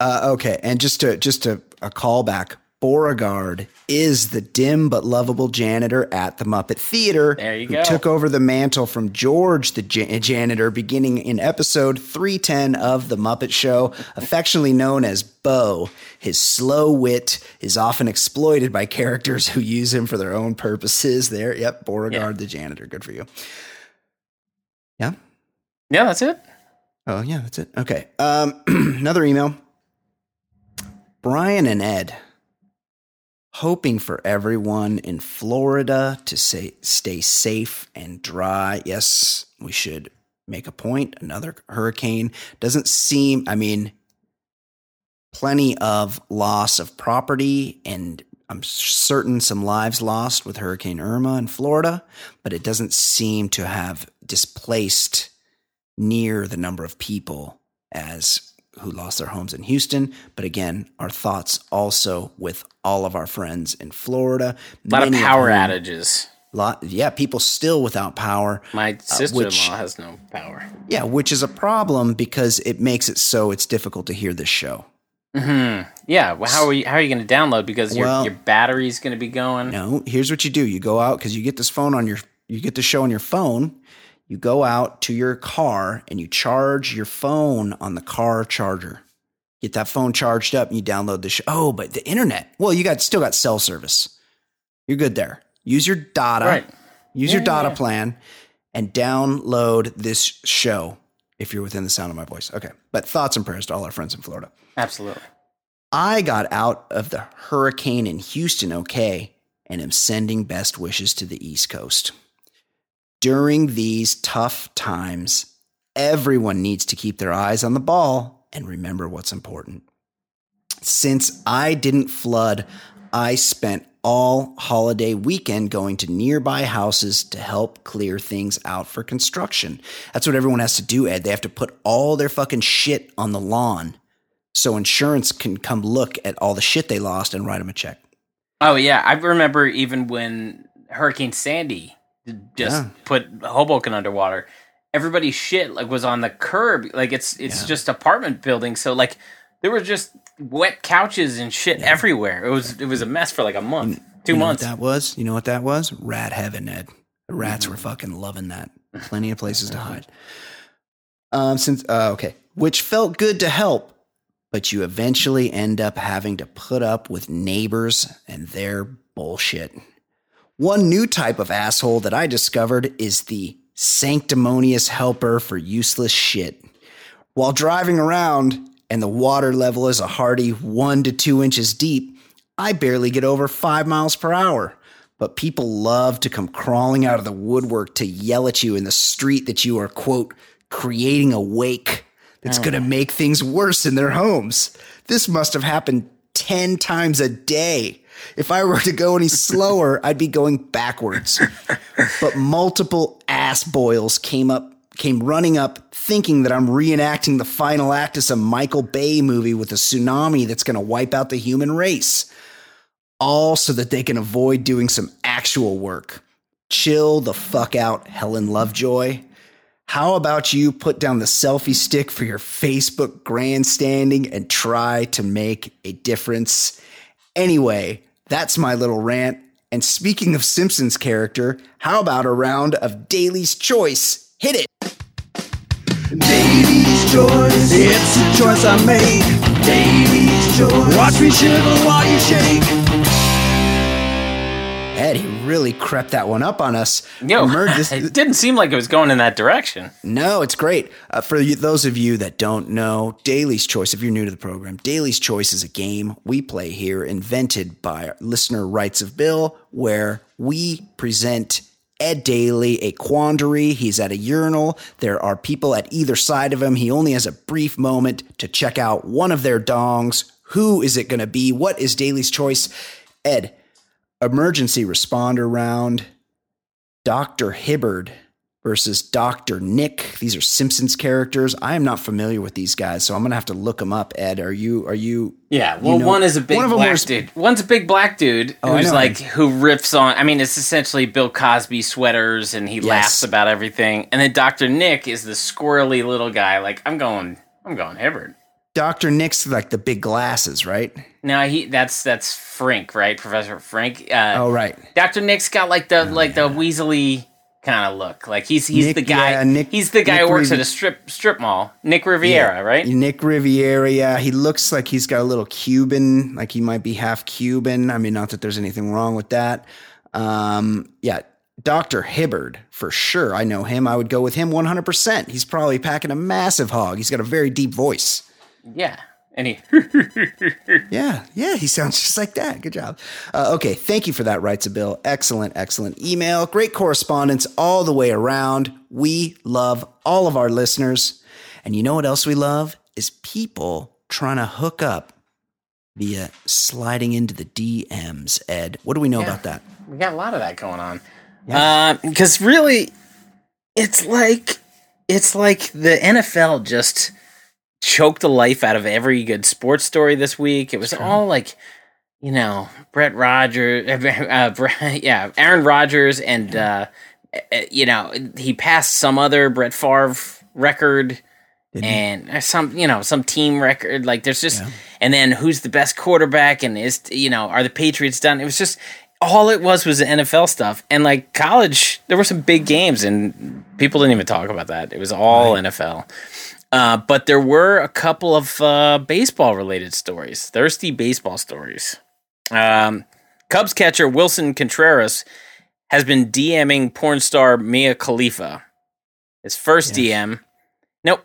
Uh, okay, and just to just to a callback, Beauregard is the dim but lovable janitor at the Muppet Theater. There you who go. Took over the mantle from George, the ja- janitor, beginning in episode three ten of the Muppet Show, affectionately known as Bo. His slow wit is often exploited by characters who use him for their own purposes. There, yep, Beauregard, the janitor. Good for you. Yeah. Yeah, that's it. Oh yeah, that's it. Okay. Um, *clears throat* another email. Brian and Ed, hoping for everyone in Florida to say, stay safe and dry. Yes, we should make a point. Another hurricane doesn't seem. I mean, plenty of loss of property and. I'm certain some lives lost with Hurricane Irma in Florida, but it doesn't seem to have displaced near the number of people as who lost their homes in Houston. But again, our thoughts also with all of our friends in Florida. A lot of Many power whom- outages. Lot, yeah, people still without power. My sister in law which- has no power. Yeah, which is a problem because it makes it so it's difficult to hear this show. hmm Yeah. Well, how are you? How are you going to download? Because your Well- your battery's going to be going. No, here's what you do. You go out because you get this phone on your you get the show on your phone. You go out to your car and you charge your phone on the car charger. Get that phone charged up and you download the show. Oh, but the internet. Well, you got still got cell service. You're good there. Use your data. Right. Use your data yeah. plan and download this show if you're within the sound of my voice. Okay. But thoughts and prayers to all our friends in Florida. Absolutely. I got out of the hurricane in Houston okay and am sending best wishes to the East Coast. During these tough times, everyone needs to keep their eyes on the ball and remember what's important. Since I didn't flood, I spent all holiday weekend going to nearby houses to help clear things out for construction. That's what everyone has to do, Ed. They have to put all their fucking shit on the lawn so insurance can come look at all the shit they lost and write them a check. Oh yeah, I remember even when Hurricane Sandy just Yeah. put Hoboken underwater. Everybody's shit like was on the curb. Like it's it's Yeah. just apartment buildings. So like there were just wet couches and shit everywhere. It was it was a mess for like a month, two You months. That was? You know what that was? Rat heaven, Ed. The rats were fucking loving that. Plenty of places to hide. Um, since uh, okay, which felt good to help, but you eventually end up having to put up with neighbors and their bullshit. One new type of asshole that I discovered is the sanctimonious helper for useless shit. While driving around and the water level is a hearty one to two inches deep, I barely get over five miles per hour. but people love to come crawling out of the woodwork to yell at you in the street that you are, quote, creating a wake that's oh. going to make things worse in their homes. This must have happened 10 times a day. If I were to go any slower, I'd be going backwards. but multiple ass boils came up, came running up, thinking that I'm reenacting the final act of some Michael Bay movie with a tsunami that's going to wipe out the human race. All so that they can avoid doing some actual work. Chill the fuck out, Helen Lovejoy. How about you put down the selfie stick for your Facebook grandstanding and try to make a difference? Anyway, that's my little rant. And speaking of Simpsons character, how about a round of Daly's Choice? Hit it! Daly's choice, it's a choice I made. Daly's choice, watch me shiver while you shake. Really crept that one up on us. This- *laughs* it didn't seem like it was going in that direction. No, it's great. Uh, for you, those of you that don't know, Daly's Choice, if you're new to the program, Daly's Choice is a game we play here invented by listener Rights of Bill, where we present Ed Daly a quandary. He's at a urinal. There are people at either side of him. He only has a brief moment to check out one of their dongs. Who is it going to be? What is Daly's Choice? Ed, emergency responder round. Dr. Hibbert versus Dr. Nick. These are Simpsons characters. I am not familiar with these guys, so I'm gonna have to look them up. Ed, are you? Are you? Yeah, well, know- one is a big one black wears- dude. One's a big black dude Oh, who's like who riffs on. I mean, it's essentially Bill Cosby sweaters, and he laughs about everything. And then Doctor Nick is the squirrely little guy. Like I'm going, I'm going Hibbert. Dr. Nick's like the big glasses, right? No, he that's that's Frank, right? Professor Frank. Uh, Oh, right. Doctor Nick's got like the like the Weasley kind of look. Like he's he's Nick- the guy. yeah, Nick- he's the guy Nick who works Rivi- at a strip strip mall. Nick Riviera, right? Nick Riviera. Yeah, he looks like he's got a little Cuban, like he might be half Cuban. I mean, not that there's anything wrong with that. Um, yeah, Dr. Hibbert, for sure. I know him. I would go with him 100%. He's probably packing a massive hog. He's got a very deep voice. Yeah. And he *laughs* Yeah, yeah, he sounds just like that. Good job. Uh, okay, thank you for that, Writes a Bill. Excellent, excellent email. Great correspondence all the way around. We love all of our listeners. And you know what else we love? Is people trying to hook up via sliding into the DMs, Ed. What do we know about that? we got a lot of that going on. Because really, it's like it's like the NFL just choked the life out of every good sports story this week. It was all like, you know, Brett Rogers, uh, *laughs* Brett, yeah, Aaron Rodgers, and uh, uh, you know he passed some other Brett Favre record. And some, you know, some team record. Like, there's just, and then who's the best quarterback? And is, you know, are the Patriots done? It was just, all it was was NFL stuff. And like college, there were some big games, and people didn't even talk about that. It was all NFL. Uh, but there were a couple of uh, baseball related stories, thirsty baseball stories. Um, Cubs catcher Willson Contreras has been DMing porn star Mia Khalifa. His first DM. Nope.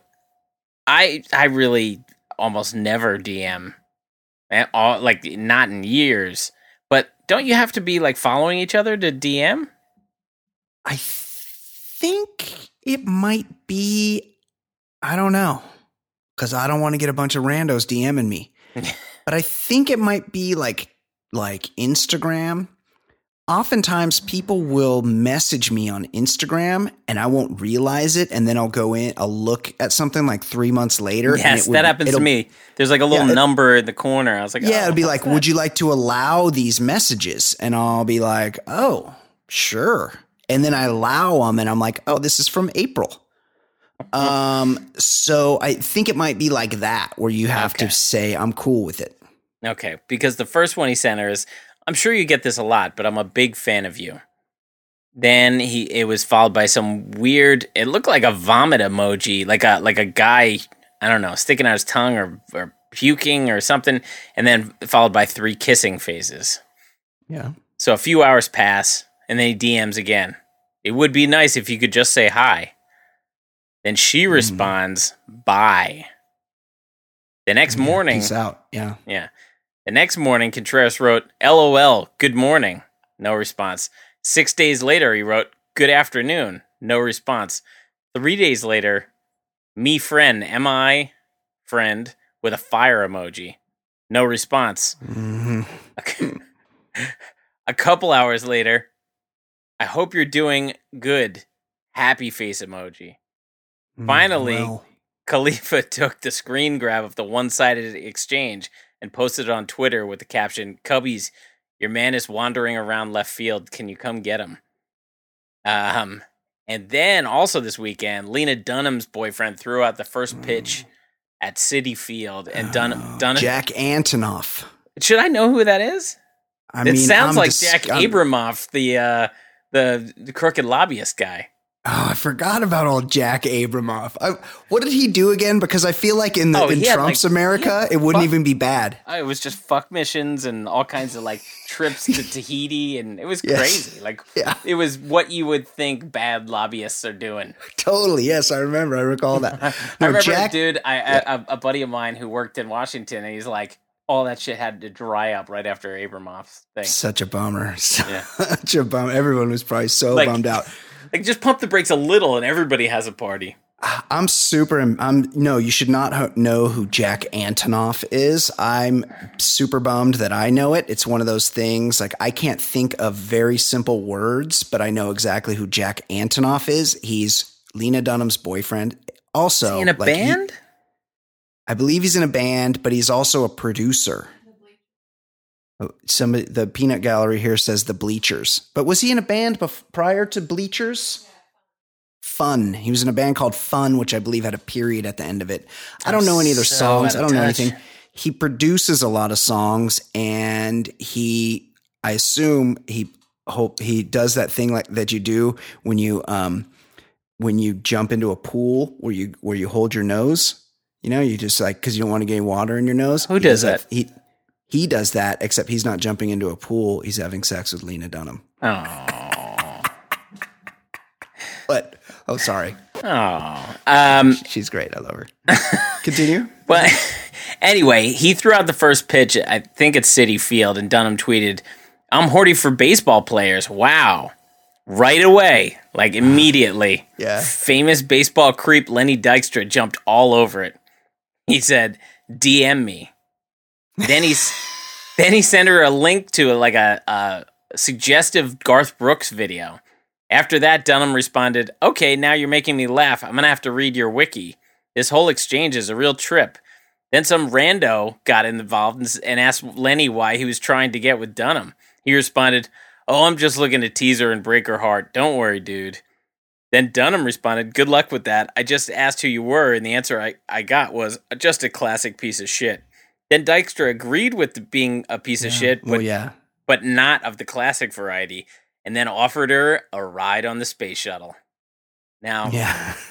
I I really almost never DM. Eh, All, like not in years. But don't you have to be like following each other to DM? I think it might be, I don't know, because I don't want to get a bunch of randos DMing me. *laughs* but I think it might be like like Instagram. Oftentimes people will message me on Instagram and I won't realize it, and then I'll go in, I'll look at something like three months later. and Yes, it would- that happens to me. There's like a little Yeah, it- number in the corner. I was like, Yeah, oh, it'd be like, that? would you like to allow these messages? And I'll be like, oh, sure. And then I allow them, and I'm like, oh, this is from April. Um, so I think it might be like that, where you have Okay. to say, I'm cool with it. Okay, because the first one he sent her is, I'm sure you get this a lot, but I'm a big fan of you. Then he it was followed by some weird. It looked like a vomit emoji, like a like a guy, I don't know, sticking out his tongue or or puking or something, and then followed by three kissing phases. Yeah. So a few hours pass, and then he DMs again. It would be nice if you could just say hi. Then she responds, "Bye." The next morning, Peace out. Yeah. yeah. The next morning, Contreras wrote, LOL, good morning. No response. Six days later, he wrote, Good afternoon. No response. Three days later, me friend, am I friend, with a fire emoji. No response. Mhm. *laughs* a couple hours later, I hope you're doing good. Happy face emoji. Finally- Well, Khalifa *laughs* took the screen grab of the one sided exchange and posted it on Twitter with the caption Cubbies, your man is wandering around left field. Can you come get him? Um, and then also this weekend, Lena Dunham's boyfriend threw out the first pitch at Citi Field, and Dunham. oh, Dunham Jack Antonoff. should I know who that is? I it mean, sounds I'm like dis- Jack I'm- Abramoff, the uh, the the crooked lobbyist guy. Oh, I forgot about old Jack Abramoff. I, what did he do again? Because I feel like in the Oh, in had, Trump's like- America, it wouldn't fuck- even be bad. Uh, It was just fuck missions and all kinds of like trips to *laughs* Tahiti, and it was Yes. crazy. Like *laughs* Yeah. it was what you would think bad lobbyists are doing. Totally. Yes, I remember. I recall that. *laughs* I remember, Jack. dude, I, a, a buddy of mine who worked in Washington, and he's like, all that shit had to dry up right after Abramoff's thing. Such a bummer. Yeah. Such a bummer. Everyone was probably so Like- bummed out. Like, just pump the brakes a little, and everybody has a party. I'm super. I'm no. You should not ho- know who Jack Antonoff is. I'm super bummed that I know it. It's one of those things like I can't think of very simple words, but I know exactly who Jack Antonoff is. He's Lena Dunham's boyfriend. Also, in a like, he- band? I believe he's in a band, but he's also a producer. Oh, Some the peanut gallery here says the Bleachers, but was he in a band bef- prior to Bleachers? Fun. He was in a band called Fun, which I believe had a period at the end of it. I don't know any of their so songs. I don't know anything. He produces a lot of songs, and he, I assume he hope he does that thing like that you do when you um when you jump into a pool where you where you hold your nose. You know, you just like because you don't want to get any water in your nose. Who He does that? He he does that, except he's not jumping into a pool. He's having sex with Lena Dunham. Oh, But oh, sorry, oh. Um, she's great. I love her. *laughs* Continue. But anyway, he threw out the first pitch. I think it's Citi Field, and Dunham tweeted, "I'm horny for baseball players. Wow!" Right away, like *sighs* immediately. Yeah. Famous baseball creep Lenny Dykstra jumped all over it. He said, "DM me." Then he's then he sent her a link to like a, a suggestive Garth Brooks video. After that, Dunham responded, "Okay, now you're making me laugh. I'm gonna have to read your wiki." This whole exchange is a real trip. Then some rando got involved and, and asked Lenny why he was trying to get with Dunham. He responded, Oh, I'm just looking to tease her and break her heart. Don't worry, dude. Then Dunham responded, Good luck with that. I just asked who you were, and the answer I, I got was just a classic piece of shit. Then Dykstra agreed with the being a piece of shit, but, Well, yeah. but not of the classic variety, and then offered her a ride on the space shuttle. Now, Yeah. *laughs*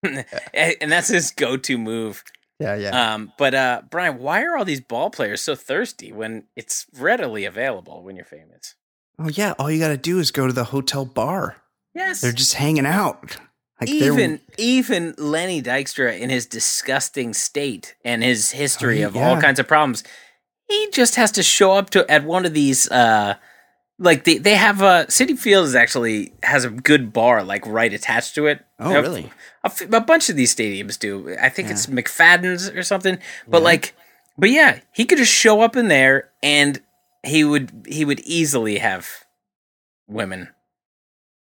*laughs* and that's his go-to move. Yeah. Yeah. Um, but uh, Brian, why are all these ball players so thirsty when it's readily available when you're famous? oh, yeah. All you got to do is go to the hotel bar. Yes, They're just hanging out. Like even even Lenny Dykstra in his disgusting state and his history Oh, of all kinds of problems, he just has to show up to at one of these. Uh, like they they have a Citi Field is actually has a good bar like right attached to it. Oh, A- really? A, a bunch of these stadiums do. I think it's McFadden's or something. But like, but yeah, he could just show up in there and he would he would easily have women.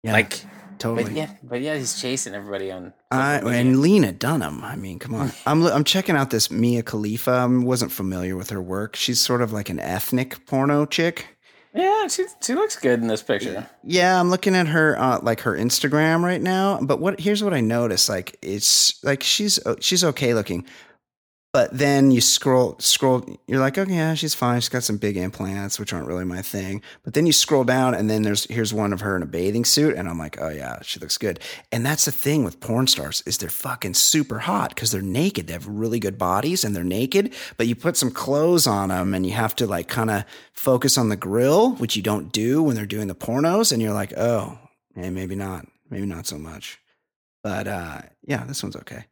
Yeah. Like, totally. but yeah, but yeah, he's chasing everybody on. Media. and Lena Dunham. I mean, come on. I'm I'm checking out this Mia Khalifa. I wasn't familiar with her work. She's sort of like an ethnic porno chick. yeah, she she looks good in this picture. Yeah, I'm looking at her uh, like her Instagram right now. But what here's what I noticed: like it's like she's uh, she's okay looking, but then you scroll scroll, you're like, okay, yeah, she's fine. She's got some big implants, which aren't really my thing. But then you scroll down, and then there's here's one of her in a bathing suit, and I'm like, oh yeah, she looks good. And that's the thing with porn stars is they're fucking super hot because they're naked. They have really good bodies, and they're naked. But you put some clothes on them, and you have to like kind of focus on the grill, which you don't do when they're doing the pornos, and you're like, oh, eh, maybe not, maybe not so much. But uh, yeah, this one's okay.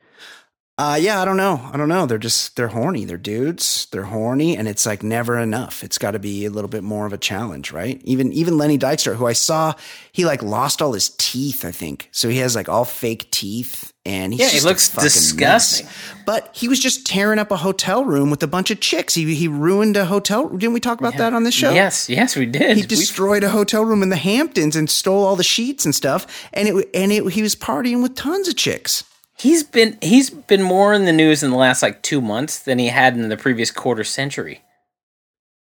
Uh, yeah, I don't know. I don't know. They're just they're horny. They're dudes. They're horny, and it's like never enough. It's got to be a little bit more of a challenge, right? Even even Lenny Dykstra, who I saw, he like lost all his teeth. I think so. He has like all fake teeth, and he's Yeah, he just looks fucking disgusting. mess. But he was just tearing up a hotel room with a bunch of chicks. He he ruined a hotel. Didn't we talk about that on this show? Yes, yes, we did. He We- destroyed a hotel room in the Hamptons and stole all the sheets and stuff. And it and it he was partying with tons of chicks. He's been he's been more in the news in the last like two months than he had in the previous quarter century.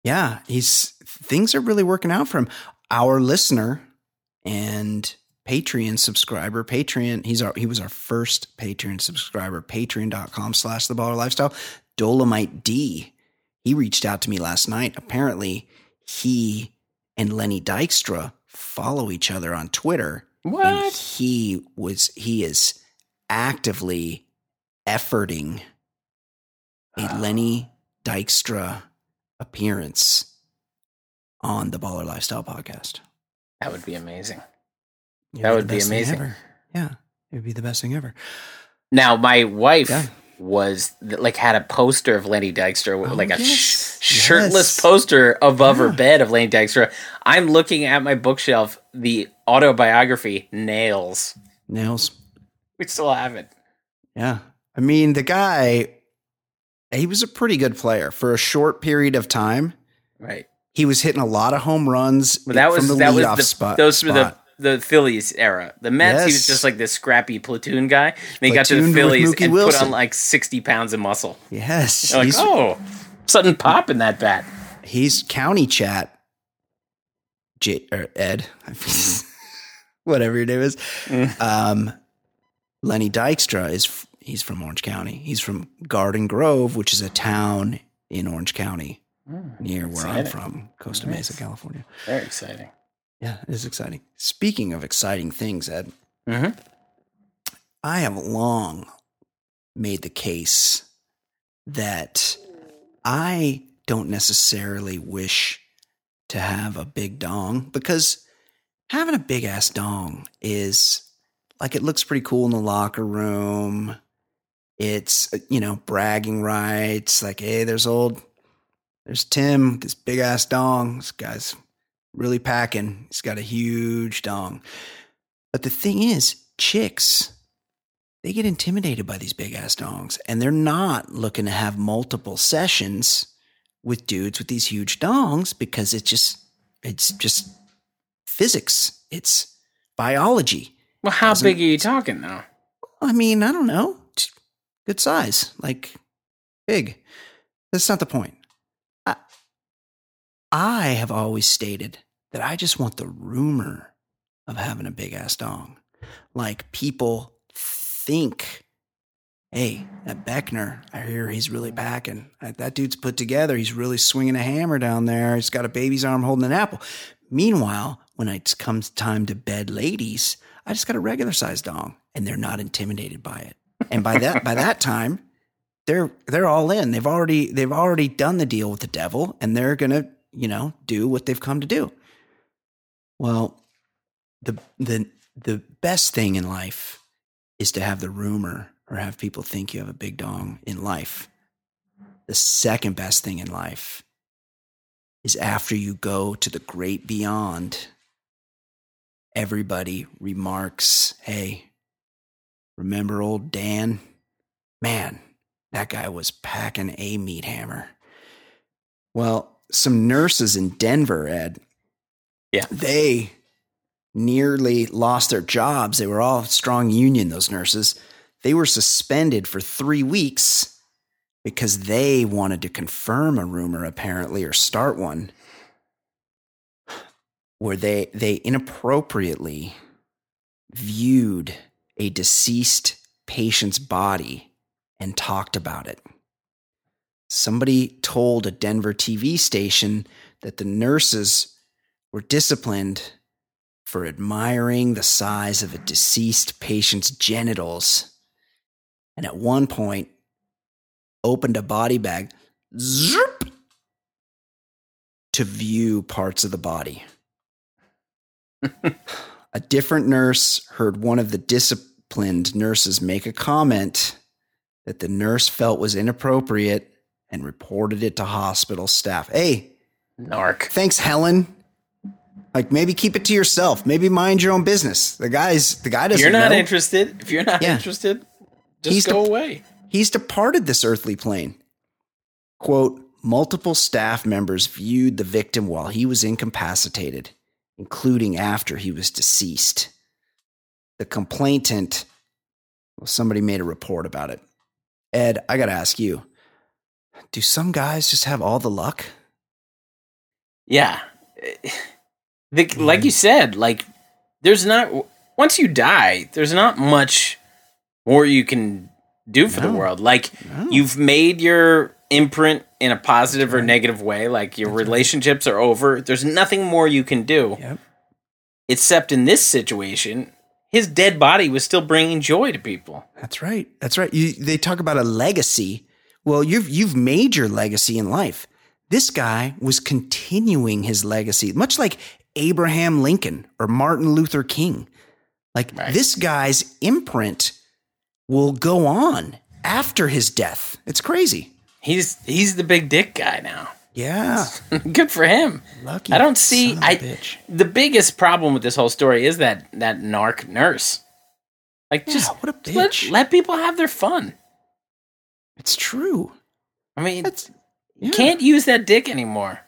Yeah, he's things are really working out for him. Our listener and Patreon subscriber, Patreon, he's our he was our first Patreon subscriber, patreon.com slash the baller lifestyle. Dolomite D. He reached out to me last night. Apparently, he and Lenny Dykstra follow each other on Twitter. What? he was he is actively efforting a ah. Lenny Dykstra appearance on the Baller Lifestyle podcast. That would be amazing. It'd That would be amazing. Yeah, it would be the best thing ever. Now, my wife Yeah. was like had a poster of Lenny Dykstra, Oh, like a yes. sh- shirtless Yes. poster above her bed of Lenny Dykstra. I'm looking at my bookshelf, the autobiography Nails. Nails. *laughs* We still have it. Yeah. I mean, the guy, he was a pretty good player for a short period of time. Right. He was hitting a lot of home runs But that was from the that was the, spot. those were the the Phillies era. The Mets, he was just like this scrappy platoon guy. And he got to the Phillies and put on like sixty pounds of muscle. yes. You're like, oh, something pop in that bat. he's county chat. J, or Ed, *laughs* whatever your name is. Mm. Um, Lenny Dykstra is he's from Orange County. He's from Garden Grove, which is a town in Orange County near where I'm from, Costa Mesa, California. Very exciting. Yeah, it is exciting. Speaking of exciting things, Ed, hmm I have long made the case that I don't necessarily wish to have a big dong because having a big ass dong is like it looks pretty cool in the locker room. It's, uh, you know, bragging rights. Like, hey, there's old, there's Tim, this big ass dong. This guy's really packing. He's got a huge dong. But the thing is, chicks, they get intimidated by these big ass dongs and they're not looking to have multiple sessions with dudes with these huge dongs because it's just it's just physics it's biology Well, how Doesn't- big are you talking though? i mean i don't know. Good size like big. That's not the point. I i have always stated that i just want the rumor of having a big ass dong. Like people think hey that beckner i hear he's really packing that dude's put together. He's really swinging a hammer down there. He's got a baby's arm holding an apple. Meanwhile when it comes time to bed ladies i just got a regular sized dong and they're not intimidated by it. And by that by that time they're they're all in. They've already they've already done the deal with the devil and they're gonna you know do what they've come to do. Well the the the best thing in life is to have the rumor or have people think you have a big dong in life. The second best thing in life is after you go to the great beyond, everybody remarks, Hey, remember old Dan? Man, that guy was packing a meat hammer. Well, some nurses in Denver, Ed, Yeah. they nearly lost their jobs. They were all strong union, those nurses. They were suspended for three weeks because they wanted to confirm a rumor, apparently, or start one where they, they inappropriately viewed a deceased patient's body and talked about it. Somebody told a Denver TV station that the nurses were disciplined for admiring the size of a deceased patient's genitals. And at one point, opened a body bag to view parts of the body. A different nurse heard one of the disciplined nurses make a comment that the nurse felt was inappropriate and reported it to hospital staff. Hey, Narc. thanks, Helen. Like maybe keep it to yourself. Maybe mind your own business. The guy's the guy doesn't. You're not know. interested. If you're not Yeah. interested, just He's go the- away. He's departed this earthly plane. Quote, multiple staff members viewed the victim while he was incapacitated, including after he was deceased. The complainant, well, somebody made a report about it. Ed, I got to ask you do some guys just have all the luck? Yeah. The, like you said, like there's not once you die, there's not much more you can do for the world. Like No. you've made your imprint in a positive or negative way. Like your relationships are over. There's nothing more you can do. Yep. Except in this situation, his dead body was still bringing joy to people. That's right. That's right. You, they talk about a legacy. Well, you've you've made your legacy in life. This guy was continuing his legacy, much like Abraham Lincoln or Martin Luther King. Like Right. this guy's imprint will go on after his death. It's crazy. He's he's the big dick guy now. Yeah. *laughs* Good for him. Lucky I don't see son of a I bitch. the biggest problem with this whole story is that that narc nurse. Like Yeah, just what a let, bitch. let people have their fun. It's true. I mean, That's you yeah, can't use that dick anymore.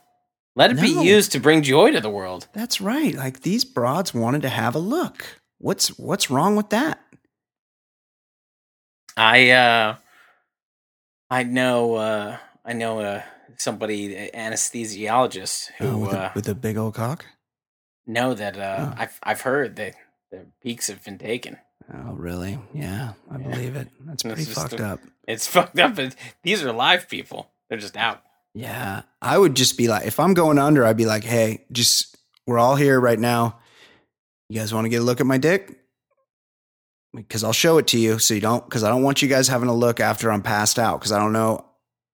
Let it be used to bring joy to the world. That's right. Like these broads wanted to have a look. What's what's wrong with that? I uh I know uh I know uh somebody an anesthesiologist Oh, who with, uh a, with a big old cock? know that uh Oh. I've I've heard that the peaks have been taken. Oh, really? Yeah, I Yeah. believe it. That's pretty fucked a- up. It's *laughs* fucked up. These are live people. They're just out. Yeah, I would just be like, if I'm going under, I'd be like, hey, just we're all here right now. You guys want to get a look at my dick? Because I'll show it to you, so you don't. Because I don't want you guys having a look after I'm passed out. Because I don't know,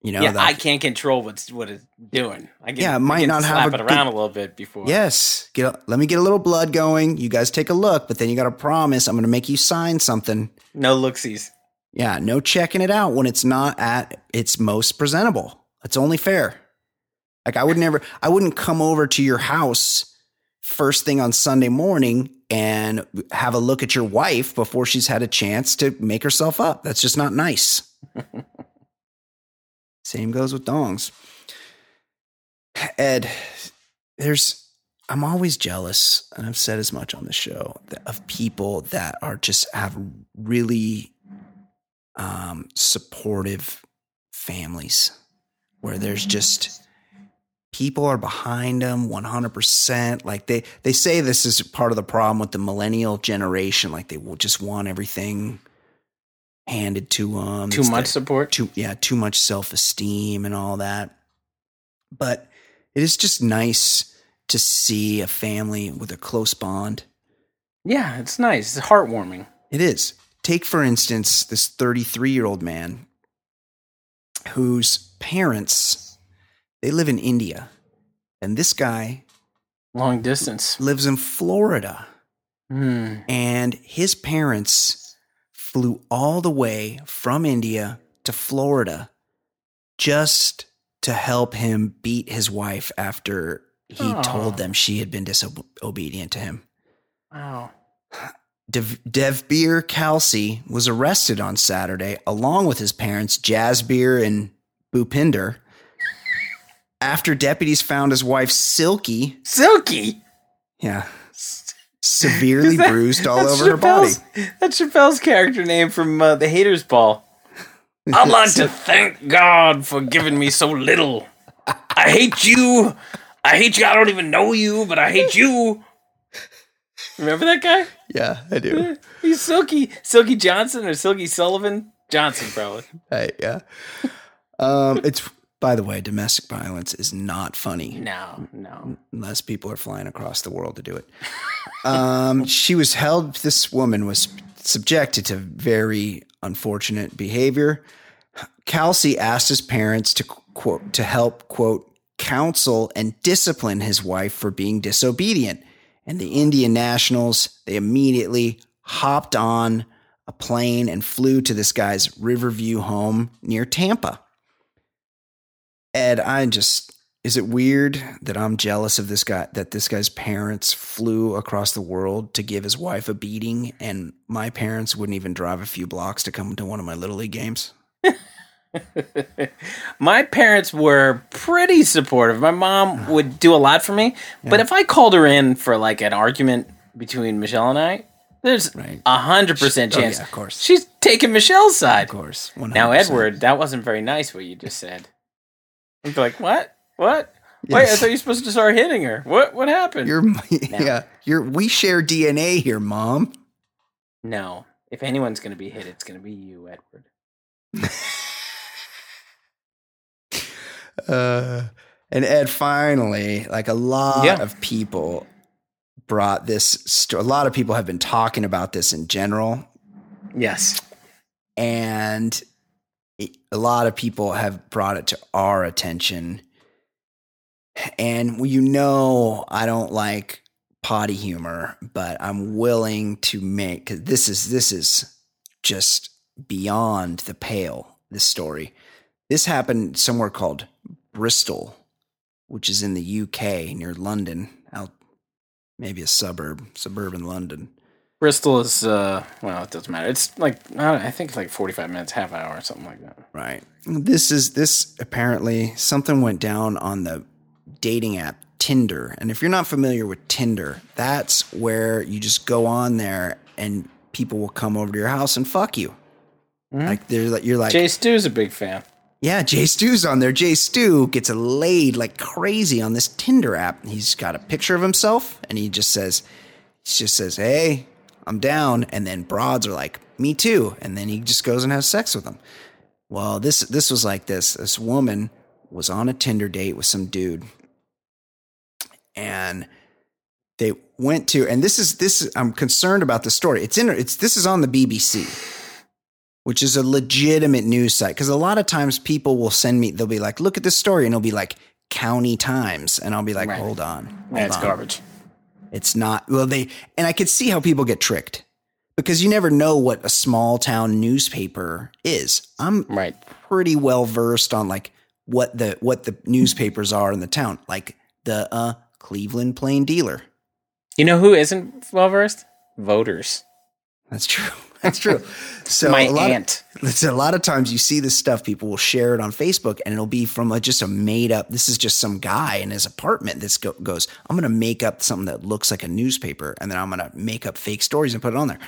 you know. yeah, that- I can't control what's what it's doing. I can, Yeah, it I might can not have slap a it around good- a little bit before. Yes, get let me get a little blood going. You guys take a look, but then you got to promise I'm going to make you sign something. no looksies. Yeah, no checking it out when it's not at its most presentable. It's only fair. Like I would never I wouldn't come over to your house first thing on Sunday morning and have a look at your wife before she's had a chance to make herself up. That's just not nice. *laughs* Same goes with dongs. Ed, there's I'm always jealous, and I've said as much on the show of people that are just have really um, supportive families where there's just people are behind them 100% like they they say this is part of the problem with the millennial generation like they will just want everything handed to them Too much support. too yeah too much self-esteem and all that but it is just nice to see a family with a close bond Yeah, it's nice. It's heartwarming. it is. Take, for instance, this 33 year old man whose parents, they live in India. And this guy Long distance. lives in Florida. Hmm. And his parents flew all the way from India to Florida just to help him beat his wife after he told them she had been disobedient to him. Wow. Dev, Devbir Kalsi was arrested on Saturday along with his parents, Jasbir and Bhupinder, after deputies found his wife, Silky, Silky. yeah, severely that- bruised all over her body. Chappelle's- That's Chappelle's character name from uh, The Haters Ball. I'd *laughs* like to thank God for giving me so little. I hate you. I hate you. I don't even know you, but I hate you. Remember that guy? Yeah, I do. He's Silky. Silky Johnson or Silky Sullivan? Johnson, probably. Right, yeah. Um, it's by the way, domestic violence is not funny. No, no. unless people are flying across the world to do it. *laughs* Um, she was held. This woman was subjected to very unfortunate behavior. Kelsey asked his parents to quote to help quote counsel and discipline his wife for being disobedient. And the Indian nationals they immediately hopped on a plane and flew to this guy's Riverview home near Tampa. Ed, I just is it weird that I'm jealous of this guy that this guy's parents flew across the world to give his wife a beating and my parents wouldn't even drive a few blocks to come to one of my little league games? *laughs* My parents were pretty supportive. My mom ah. would do a lot for me, but if I called her in for like an argument between Michelle and I, there's a hundred percent Oh, chance yeah, of course. she's taking Michelle's side. Of course. 100%. Now, Edward, that wasn't very nice what you just said. I'd be like, what? What? Wait, I thought you were supposed to start hitting her. What? What happened? You're *laughs* yeah, you're we share DNA here, mom. no. If anyone's going to be hit, it's going to be you, Edward. *laughs* Uh, and Ed, finally, like a lot Yeah. of people brought this. Sto- a lot of people have been talking about this in general, Yes. and it- a lot of people have brought it to our attention. And you know, I don't like potty humor, but I'm willing to make because this is this is just beyond the pale. This story. This happened somewhere called Bristol, which is in the UK near London, out maybe a suburb, suburban London. Bristol is, uh, well, it doesn't matter. It's like, I, think it's like 45 minutes, half hour, something like that. Right. This is this apparently something went down on the dating app Tinder. And if you're not familiar with Tinder, that's where you just go on there and people will come over to your house and fuck you. Like they're like you're like Jay Stu's a big fan. Yeah, Jay Stu's on there. Jay Stu gets laid like crazy on this Tinder app. He's got a picture of himself and he just says, he just says, Hey, I'm down. And then broads are like, Me too. And then he just goes and has sex with them. Well, this this was like this. This woman was on a Tinder date with some dude. And they went to and this is this I'm concerned about the story. It's in it's this is on the BBC which is a legitimate news site. Because a lot of times people will send me, they'll be like, look at this story, and it'll be like County Times. And I'll be like, Right. hold on. hold Yeah, it's on. garbage. It's not, well, they, and I could see how people get tricked because you never know what a small town newspaper is. I'm Right. pretty well versed on like what the, what the newspapers are in the town, like the, uh, Cleveland Plain Dealer. You know who isn't well versed? Voters. That's true. *laughs* That's true. So My a lot of- a lot of times you see this stuff, people will share it on Facebook, and it'll be from a, just a made up. This is just some guy in his apartment. This go, goes, I'm going to make up something that looks like a newspaper, and then I'm going to make up fake stories and put it on there.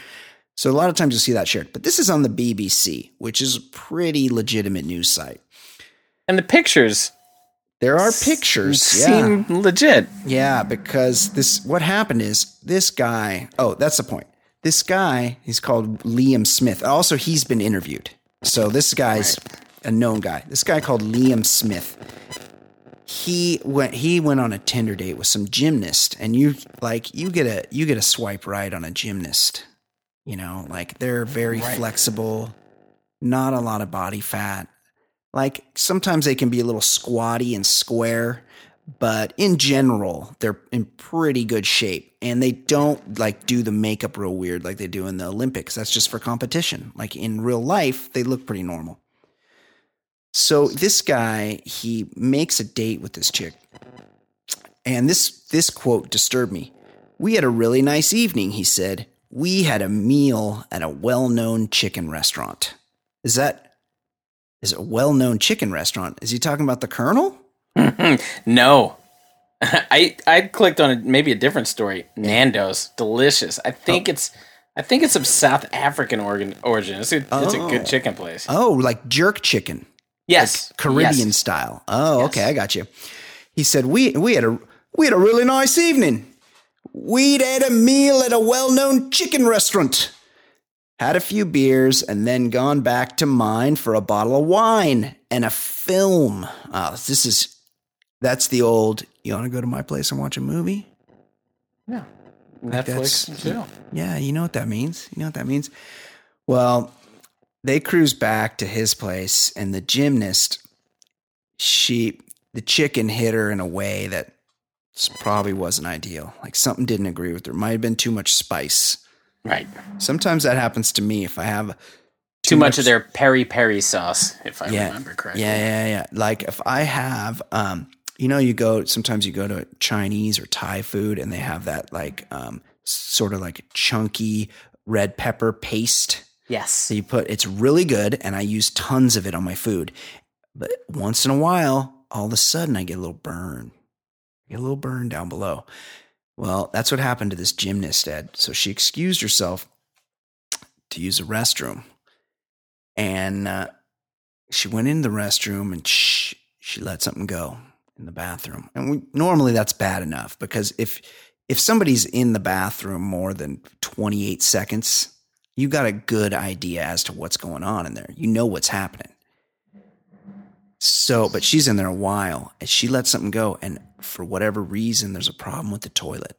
So a lot of times you'll see that shared. But this is on the BBC, which is a pretty legitimate news site. And the pictures There are pictures. Yeah. seem legit. Yeah, because this what happened is this guy. Oh, that's the point. This guy, he's called Liam Smith. Also, he's been interviewed. So this guy's a known guy. This guy called Liam Smith. He went he went on a Tinder date with some gymnast, and you like you get a you get a swipe right on a gymnast. You know, like they're very flexible, not a lot of body fat. Like sometimes they can be a little squatty and square, but in general, they're in pretty good shape. And they don't like do the makeup real weird like they do in the Olympics. That's just for competition. Like in real life, they look pretty normal. So this guy, he makes a date with this chick. And this this quote disturbed me. We had a really nice evening, he said. We had a meal at a well-known chicken restaurant. Is that is a well-known chicken restaurant? Is he talking about the Colonel? *laughs* No. *laughs* I I clicked on a, maybe a different story. Nando's, delicious. I think oh. it's I think it's of South African origin. Origin. It's a, it's a Oh. good chicken place. Oh, like jerk chicken, yes, Caribbean Yes. style. Oh, Yes. okay, I got you. He said we we had a we had a really nice evening. We'd had a meal at a well-known chicken restaurant. Had a few beers and then gone back to mine for a bottle of wine and a film. Oh, this is that's the old. You want to go to my place and watch a movie? Yeah, that's- Netflix and chill. Yeah, you know what that means. You know what that means. Well, they cruise back to his place, and the gymnast, she, the chicken hit her in a way that probably wasn't ideal. Like something didn't agree with her. Might have been too much spice. Right. Sometimes that happens to me if I have Too, much, of their peri peri sauce, if I yeah, remember correctly. Yeah, yeah, yeah. Like if I have, um, you know, you go sometimes you go to Chinese or Thai food and they have that like um, sort of like chunky red pepper paste. Yes. So you put it's really good, and I use tons of it on my food. But once in a while, all of a sudden, I get a little burn, I get a little burn down below. Well, that's what happened to this gymnast, Ed. So she excused herself to use the restroom, and uh, she went in the restroom and shh, she let something go in the bathroom. And we, normally that's bad enough because if if somebody's in the bathroom more than 28 seconds, you got a good idea as to what's going on in there. You know what's happening. So, but she's in there a while and she lets something go. And for whatever reason, there's a problem with the toilet.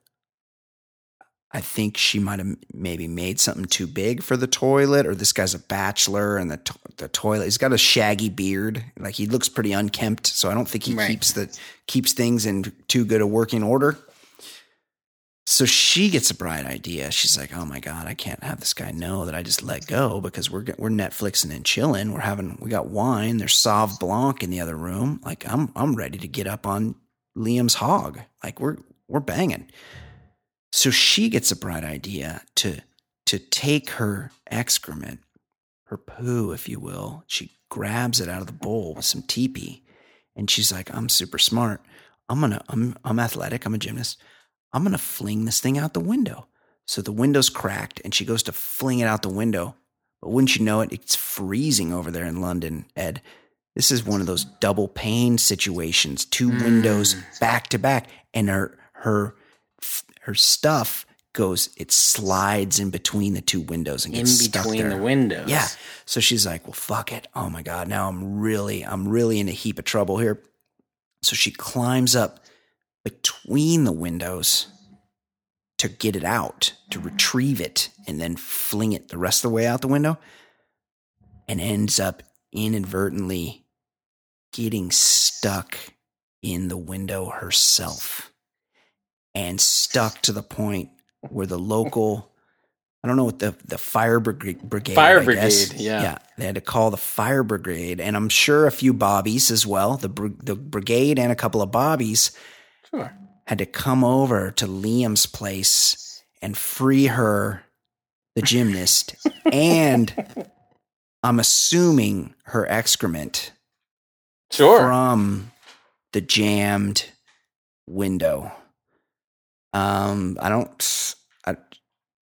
I think she might have maybe made something too big for the toilet, or this guy's a bachelor and the, to- the toilet. He's got a shaggy beard, like he looks pretty unkempt. So I don't think he Right. keeps the keeps things in too good a working order. So she gets a bright idea. She's like, "Oh my god, I can't have this guy know that I just let go because we're we're Netflixing and chilling. We're having we got wine. There's Sauv Blanc in the other room. Like I'm I'm ready to get up on Liam's hog. Like we're we're banging." So she gets a bright idea to to take her excrement, her poo, if you will. She grabs it out of the bowl with some teepee, and she's like, "I'm super smart. I'm gonna I'm I'm athletic. I'm a gymnast." I'm going to fling this thing out the window. So the window's cracked and she goes to fling it out the window. But wouldn't you know it, it's freezing over there in London, Ed. This is one of those double pane situations, two windows mm. back to back and her her her stuff goes it slides in between the two windows and gets stuck In between there. the windows. Yeah. So she's like, "Well, fuck it. Oh my god, now I'm really I'm really in a heap of trouble here." So she climbs up between the windows to get it out, to retrieve it, and then fling it the rest of the way out the window, and ends up inadvertently getting stuck in the window herself and stuck to the point where the local *laughs* I don't know what the the fire brigade, brigade Fire I guess. brigade, yeah. yeah, they had to call the fire brigade, and I'm sure a few bobbies as well. The the brigade and a couple of bobbies Sure. had to come over to Liam's place and free her, the gymnast, *laughs* and I'm assuming her excrement Sure. from the jammed window. Um, I don't. I,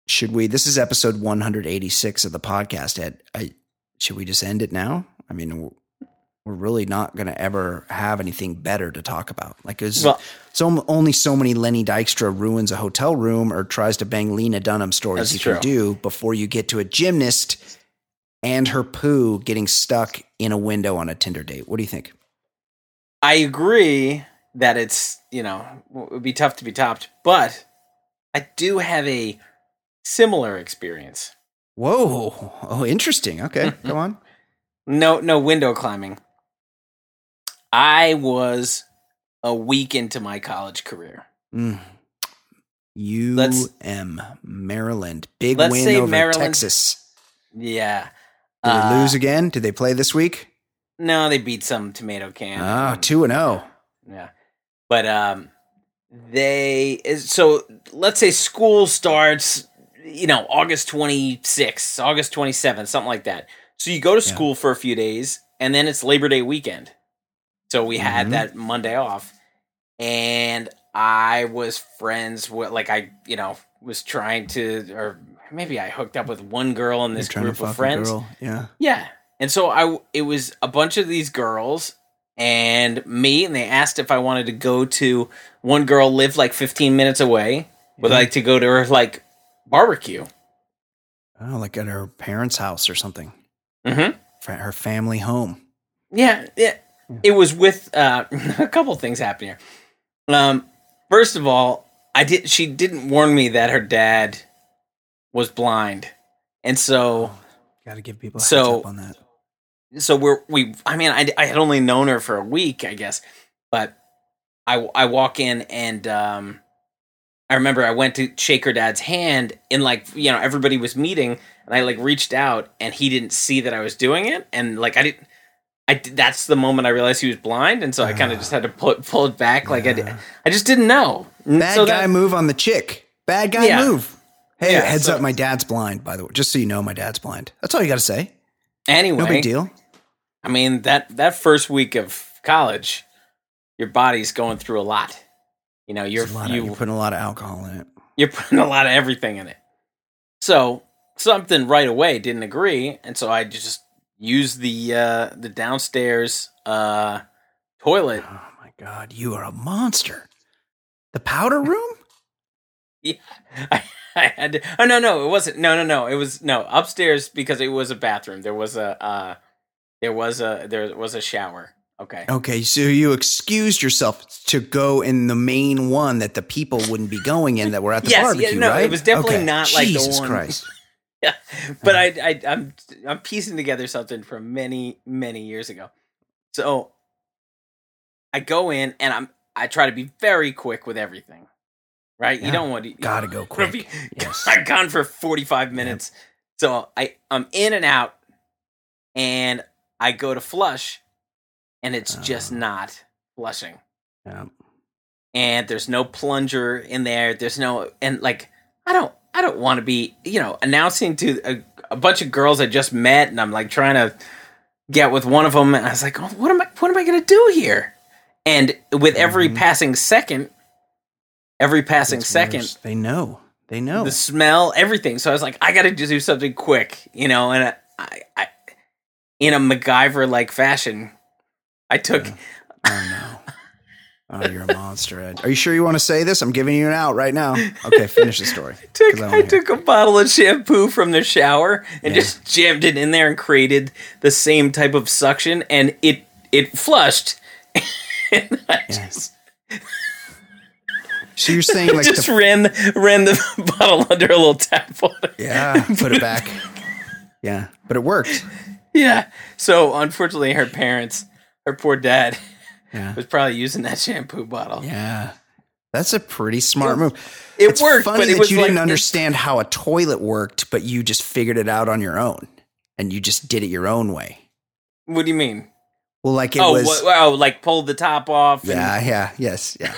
should we? This is episode 186 of the podcast. Ed, I, should we just end it now? I mean, we're- really not going to ever have anything better to talk about. Like, it's, Well- om- only so many Lenny Dykstra ruins a hotel room or tries to bang Lena Dunham stories you true. can do before you get to a gymnast and her poo getting stuck in a window on a Tinder date. What do you think? I agree that it's, you know, it would be tough to be topped, but I do have a similar experience. Whoa. Oh, interesting. Okay, *laughs* go on. No, no window climbing. I was a week into my college career. Mm. Let's- UM, Maryland. Big let's win over Maryland- Texas. Yeah. Did Uh, they lose again? Did they play this week? No, they beat some tomato can. Ah, 2 and 0. Yeah. But um they so let's say school starts, you know, August 26th, August 27th, something like that. So you go to Yeah. school for a few days and then it's Labor Day weekend. So we Mhm. had that Monday off and I was friends with like I, you know, was trying to or maybe I hooked up with one girl in this group of friends. girl. Yeah. Yeah. And so I it was a bunch of these girls and me and they asked if I wanted to go to one girl lived like 15 minutes away. Would Yeah. like to go to her like barbecue. Oh, like at her parents' house or something. Mhm. Her family home. Yeah, yeah. It was with uh *laughs* a couple things happened here. Um first of all, I did she didn't warn me that her dad was blind. And so Got to give people a heads So- up on that. So we're we i mean I, I had only known her for a week i guess but i i walk in and um I remember I went to shake her dad's hand and like you know everybody was meeting and I like reached out and he didn't see that I was doing it and like I didn't I that's the moment I realized he was blind and so I kind of just had to pull, pull it back like I, did- I just didn't know. Bad so guy that- move on the chick. Bad guy Yeah. move. Hey, Yeah, heads so- up, my dad's blind, by the way. Just so you know, my dad's blind. That's all you got to say. anyway, No big deal. I mean that that first week of college, your body's going through a lot. You know, you're of- you you're putting a lot of alcohol in it. you're *laughs* putting a lot of everything in it. So something right away didn't agree, and so I just used the uh, the downstairs uh, toilet. Oh my god, you are a monster. The powder *laughs* room? *laughs* I, I had to, oh no no it wasn't no no no it was no upstairs because it was a bathroom. There was a uh, there was a there was a shower. Okay. Okay, so you excused yourself to go in the main one that the people wouldn't be going in that were at the Yes, yeah, barbecue, no, it was definitely Okay. not like the Jesus one- Christ. *laughs* Yeah, but uh-huh. I, I, I'm, I'm piecing together something from many, many years ago. So I go in and I'm, I try to be very quick with everything, right? Yeah, You don't want to, Gotta go *laughs* be- quick. Yes. *laughs* I've gone for 45 minutes. So I, I'm in and out and I go to flush and it's just Oh. not flushing Yeah. and there's no plunger in there. There's no and like I don't I don't want to be you know announcing to a, a bunch of girls I just met and I'm like trying to get with one of them and I was like oh, what am I what am I gonna do here? And with every Mhm. passing second, every passing It's second, worse. They know. They know. the smell, everything. So I was like I got to do something quick, you know. And I, I in a MacGyver like fashion, I took. Yeah. Oh no. Oh, you're a monster, Ed. Are you sure you want to say this? I'm giving you an out right now. Okay, finish the story. *laughs* took 'Cause I I, took a bottle of shampoo from the shower and Yeah. just jammed it in there and created the same type of suction and it it flushed. *laughs* and I Yeah. just, So you're saying like just the ran the, ran *laughs* the bottle under a little tap water. yeah, put it back. Yeah, but it worked. Yeah. So unfortunately her parents, her poor dad Yeah, was probably using that shampoo bottle. yeah. That's a pretty smart move. It it's worked, funny but it that you like didn't understand how a toilet worked, but you just figured it out on your own, and you just did it your own way. What do you mean? Well, like it oh, was. oh, like pulled the top off. yeah, yeah, yes, yeah,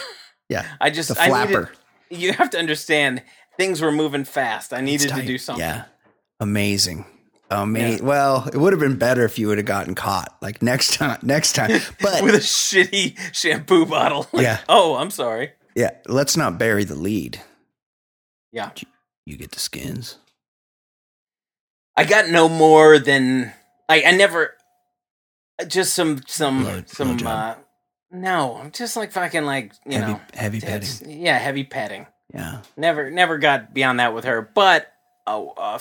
yeah. *laughs* I just The I flapper. needed, you have to understand things were moving fast. I needed to do something. Yeah, amazing. Amazing. Well, it would have been better if you would have gotten caught. Like next time, next time. *laughs* But with a shitty shampoo bottle. Yeah. Oh, I'm sorry. yeah, let's not bury the lead. Yeah. You get the skins. I got no more than like I never just some some some blowjob. uh no, I'm just like fucking like, you heavy, know, heavy petting. Yeah, heavy petting. Yeah. Never never got beyond that with her, but a, a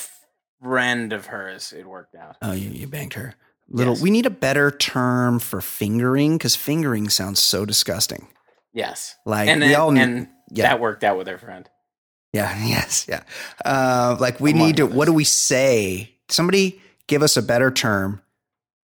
friend of hers it worked out. Oh, you, you banged her. Little. Yes. We need a better term for fingering because fingering sounds so disgusting. Yes. Like and we all. and yeah. that worked out with her friend. Yeah. *laughs* Yes. Yeah. Uh, like we Among need to. What do we say? Somebody give us a better term.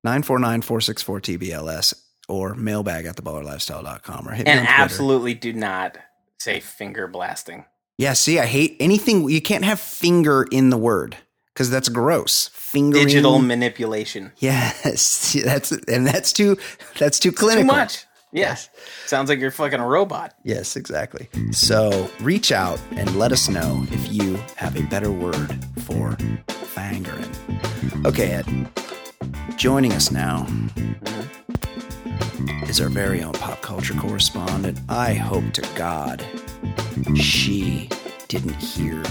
949-464-TBLS or mailbag at theballerlifestyle.com or hit me And absolutely do not say finger blasting. Yeah, see, I hate anything. You can't have finger in the word because that's gross. Fingering. Digital manipulation. Yes, *laughs* that's and that's too that's too clinical. Too much. Yes. Sounds like you're fucking a robot. Yes, exactly. So reach out and let us know if you have a better word for fangering. Okay, Ed. Joining us now mm-hmm. is our very own pop culture correspondent. I hope to God she didn't hear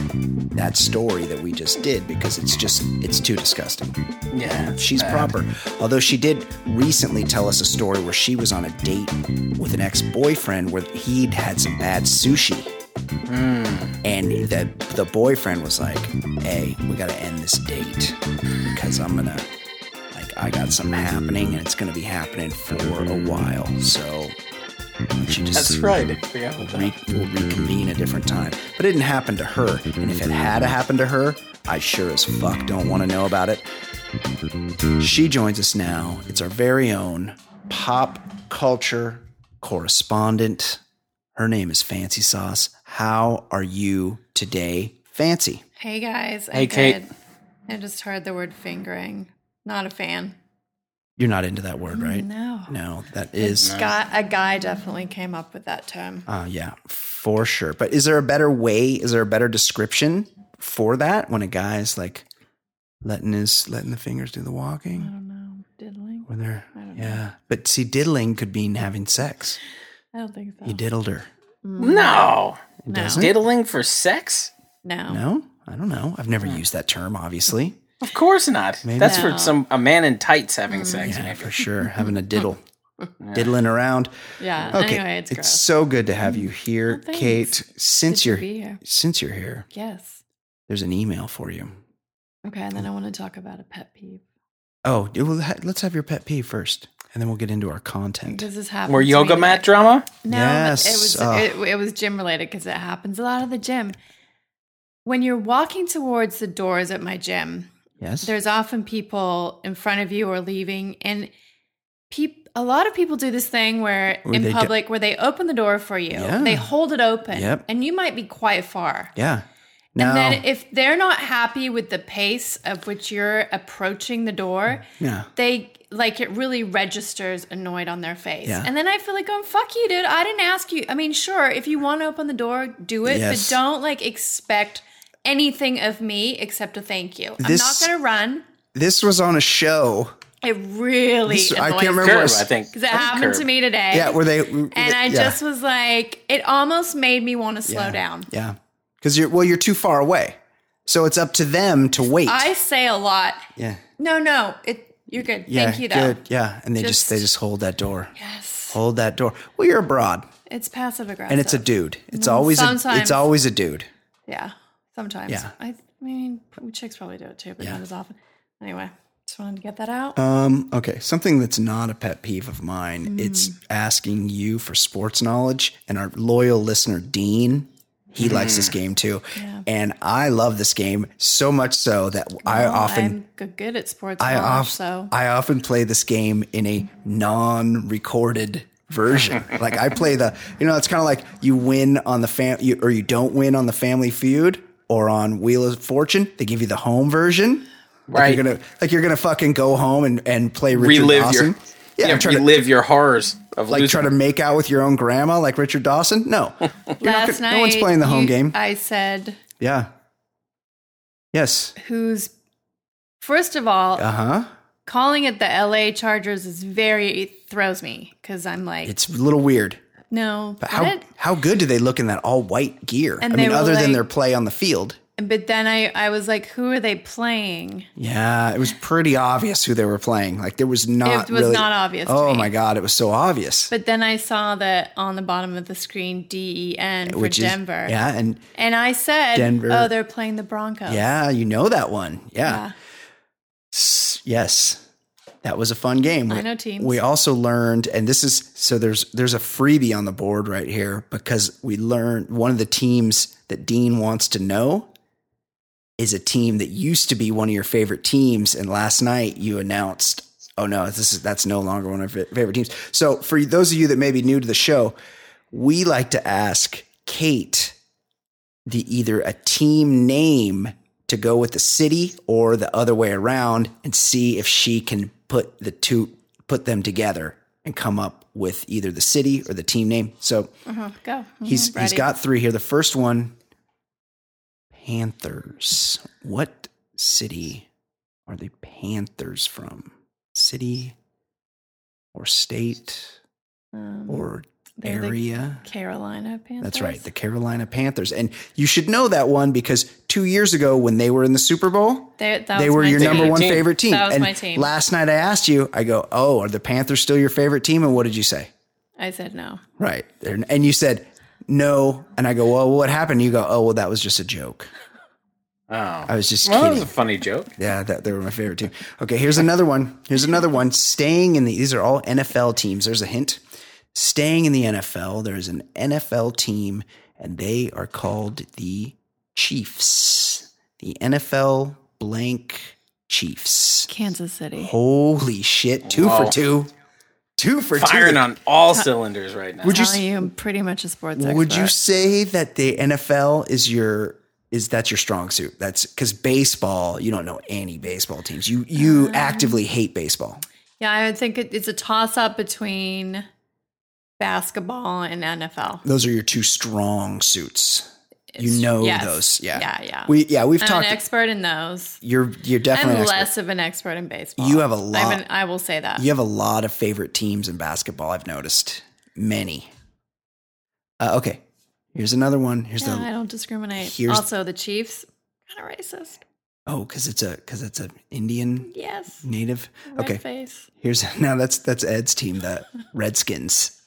that story that we just did because it's just it's too disgusting. Yeah. She's bad. proper. Although she did recently tell us a story where she was on a date with an ex boyfriend where he'd had some bad sushi. Hmm. And the, the boyfriend was like, hey, we got to end this date because I'm going to, like, I got something happening and it's going to be happening for a while. So why don't just That's right. I forgot about that. re- we'll reconvene a different time. But it didn't happen to her. And if it had happened to her, I sure as fuck don't want to know about it. She joins us now. It's our very own pop culture correspondent. Her name is Fancy Sauce. How are you today, Fancy? Hey guys. Hey, I'm Kate. good. I just heard the word fingering. Not a fan. You're not into that word, right? No. No, that is, Guy, a guy definitely came up with that term. uh, yeah, for sure. But is there a better way? Is there a better description for that when a guy's like letting his letting the fingers do the walking? I don't know. Diddling? When they're I don't know. yeah, but see, diddling could mean having sex. I don't think so. You diddled her. No. No. doesn't? Diddling for sex? No. No, I don't know. I've never used that term. Obviously, Of course not. Maybe. That's No. for some a man in tights having mm. sex. yeah, maybe. for sure. Having a diddle, *laughs* diddling around. Yeah. Okay, Anyway, it's, it's so good to have you mm. here, Well. Kate. Since Good you're here. since you're here, Yes. there's an email for you. Okay, and then I want to talk about a pet peeve. Oh, it will ha- let's have your pet peeve first, and then we'll get into our content. Because this happens. More to me yoga mat at- drama? No, Yes, but it was oh. it, it was gym related because it happens a lot at the gym. When you're walking towards the doors at my gym, Yes. there's often people in front of you or leaving, and peop- a lot of people do this thing where Where in do- public where they open the door for you, Yeah. they hold it open, Yep. and you might be quite far. yeah. And then if they're not happy with the pace of which you're approaching the door, yeah. they like it really registers annoyed on their face. Yeah. And then I feel like going, fuck you, dude. I didn't ask you. I mean, sure, if you want to open the door, do it, Yes. but don't like expect anything of me except a thank you. This- I'm not gonna run. This was on a show. It really This- I can't remember Curb, I think. because it happened curb. to me today. Yeah, where they and I yeah, just was like, it almost made me want to slow yeah, down. Yeah, because you're well, you're too far away, so it's up to them to wait. I say a lot. yeah, No, no, it. You're good. yeah, Thank you, though. good. Yeah, and they just, Just- they just hold that door, Yes, hold that door. Well, you're abroad, it's passive aggressive, and it's a dude. It's No, always a, it's always a dude. Yeah, sometimes. Yeah. I mean, chicks probably do it too, but Yeah. not as often. Anyway, just wanted to get that out. Um, okay, something that's not a pet peeve of mine. Mm. It's asking you for sports knowledge, and our loyal listener Dean, he likes this game too, Yeah. and I love this game so much so that I often. I'm good, at sports I, knowledge, off, so I often play this game in a non-recorded version. *laughs* like I play the, you know, it's kind of like you win on the fam, you, or you don't win on the Family Feud or on Wheel of Fortune. They give you the home version. Like Right. you're gonna, like you're gonna fucking go home and, and play Richard relive Dawson. your yeah, yeah, try to relive your horrors of like losing. try to make out with your own grandma like Richard Dawson. No, *laughs* You're not last gonna- night no one's playing the home you- game. I said, yeah. Yes. "Who's?" First of all, Uh huh. calling it the LA Chargers is very it throws me because I'm like, It's a little weird. No, But how but, how good do they look in that all white gear? And I mean, other than their play on the field. but then I I was like, who are they playing? Yeah, it was pretty obvious who they were playing. Like there was not It was really- not obvious to Oh my god, it was so obvious. But then I saw that on the bottom of the screen, D E N for Which is Denver. yeah, and And I said, Denver. "Oh, they're playing the Broncos." yeah, you know that one. Yeah. Yeah. S- Yes. That was a fun game. I We- know teams. We also learned, and this is so there's there's a freebie on the board right here because we learned one of the teams that Dean wants to know is a team that used to be one of your favorite teams, and last night you announced, oh no, this is that's no longer one of your favorite teams. So for those of you that may be new to the show, we like to ask Kate the either a team name to go with the city or the other way around and see if she can put the two put them together and come up with either the city or the team name. So Uh-huh. Go. Mhm, he's he's got three here. The first one Panthers. What city are the Panthers from? City or state Um, or area? Carolina Panthers. That's right, the Carolina Panthers. And you should know that one because two years ago when they were in the Super Bowl, They, that they was were your team. number one Team. favorite team. That was and my team. last night I asked you, I go, Oh, are the Panthers still your favorite team? And what did you say? I said no. Right. They're- And you said, No. And I go, Well, what happened? You go, Oh, well, that was just a joke. oh, I was just well, that was a funny joke. Yeah, that they were my favorite team. Okay, here's another one. Here's another one. Staying in the these are all NFL teams. There's a hint. Staying in the NFL, there's an NFL team, and they are called the Chiefs. The NFL blank Chiefs. Kansas City. Holy shit! Two Wow. for two. Two for Firing two. on all cylinders right now. Would you you, I'm pretty much a sports expert. Would you say that the NFL is your is that's your strong suit? That's because baseball, you don't know any baseball teams. You you uh, actively hate baseball. Yeah, I would think it, it's a toss up between basketball and NFL. Those are your two strong suits. you know yes. those, yeah, Yeah, yeah. We yeah we've I'm talked. an expert in those. you're you're definitely I'm less of an expert in baseball. You have a lot- an- I will say that. You have a lot of favorite teams in basketball. I've noticed many. Uh, okay, here's another one. Here's Yeah, the I don't discriminate. here's- also, the Chiefs kind of racist. oh because it's a because it's an Indian Yes. native. Red Okay, face. here's *laughs* now that's that's Ed's team, the Redskins.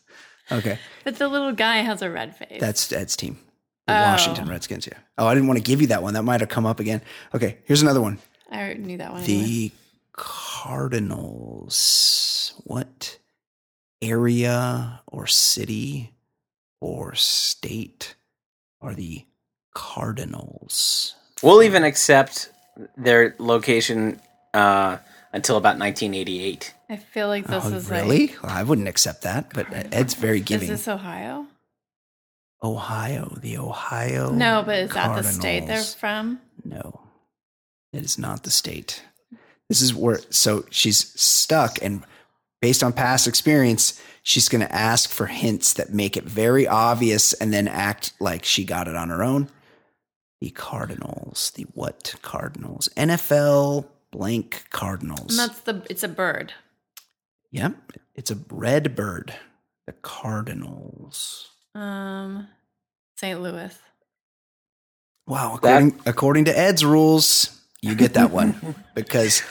Okay. But the little guy has a red face. That's Ed's team. The Oh. Washington Redskins, yeah. Oh, I didn't want to give you that one. That might have come up again. Okay, here's another one. I already knew that one. anyway. The Cardinals. What area or city or state are the Cardinals? We'll even accept their location uh, until about 1988. I feel like this Oh, is really? like. Well, I wouldn't accept that, but Ed's very giving. Is giving. this Ohio? Ohio, the Ohio. No, but is that the state they're from? No, it is not the state. This is where, so she's stuck, and based on past experience, she's going to ask for hints that make it very obvious and then act like she got it on her own. The Cardinals, the what Cardinals? NFL blank Cardinals. And that's the. It's a bird. Yep, it's a red bird. The Cardinals. Um, St. Louis. Wow, according, according to Ed's rules, you get that one *laughs* because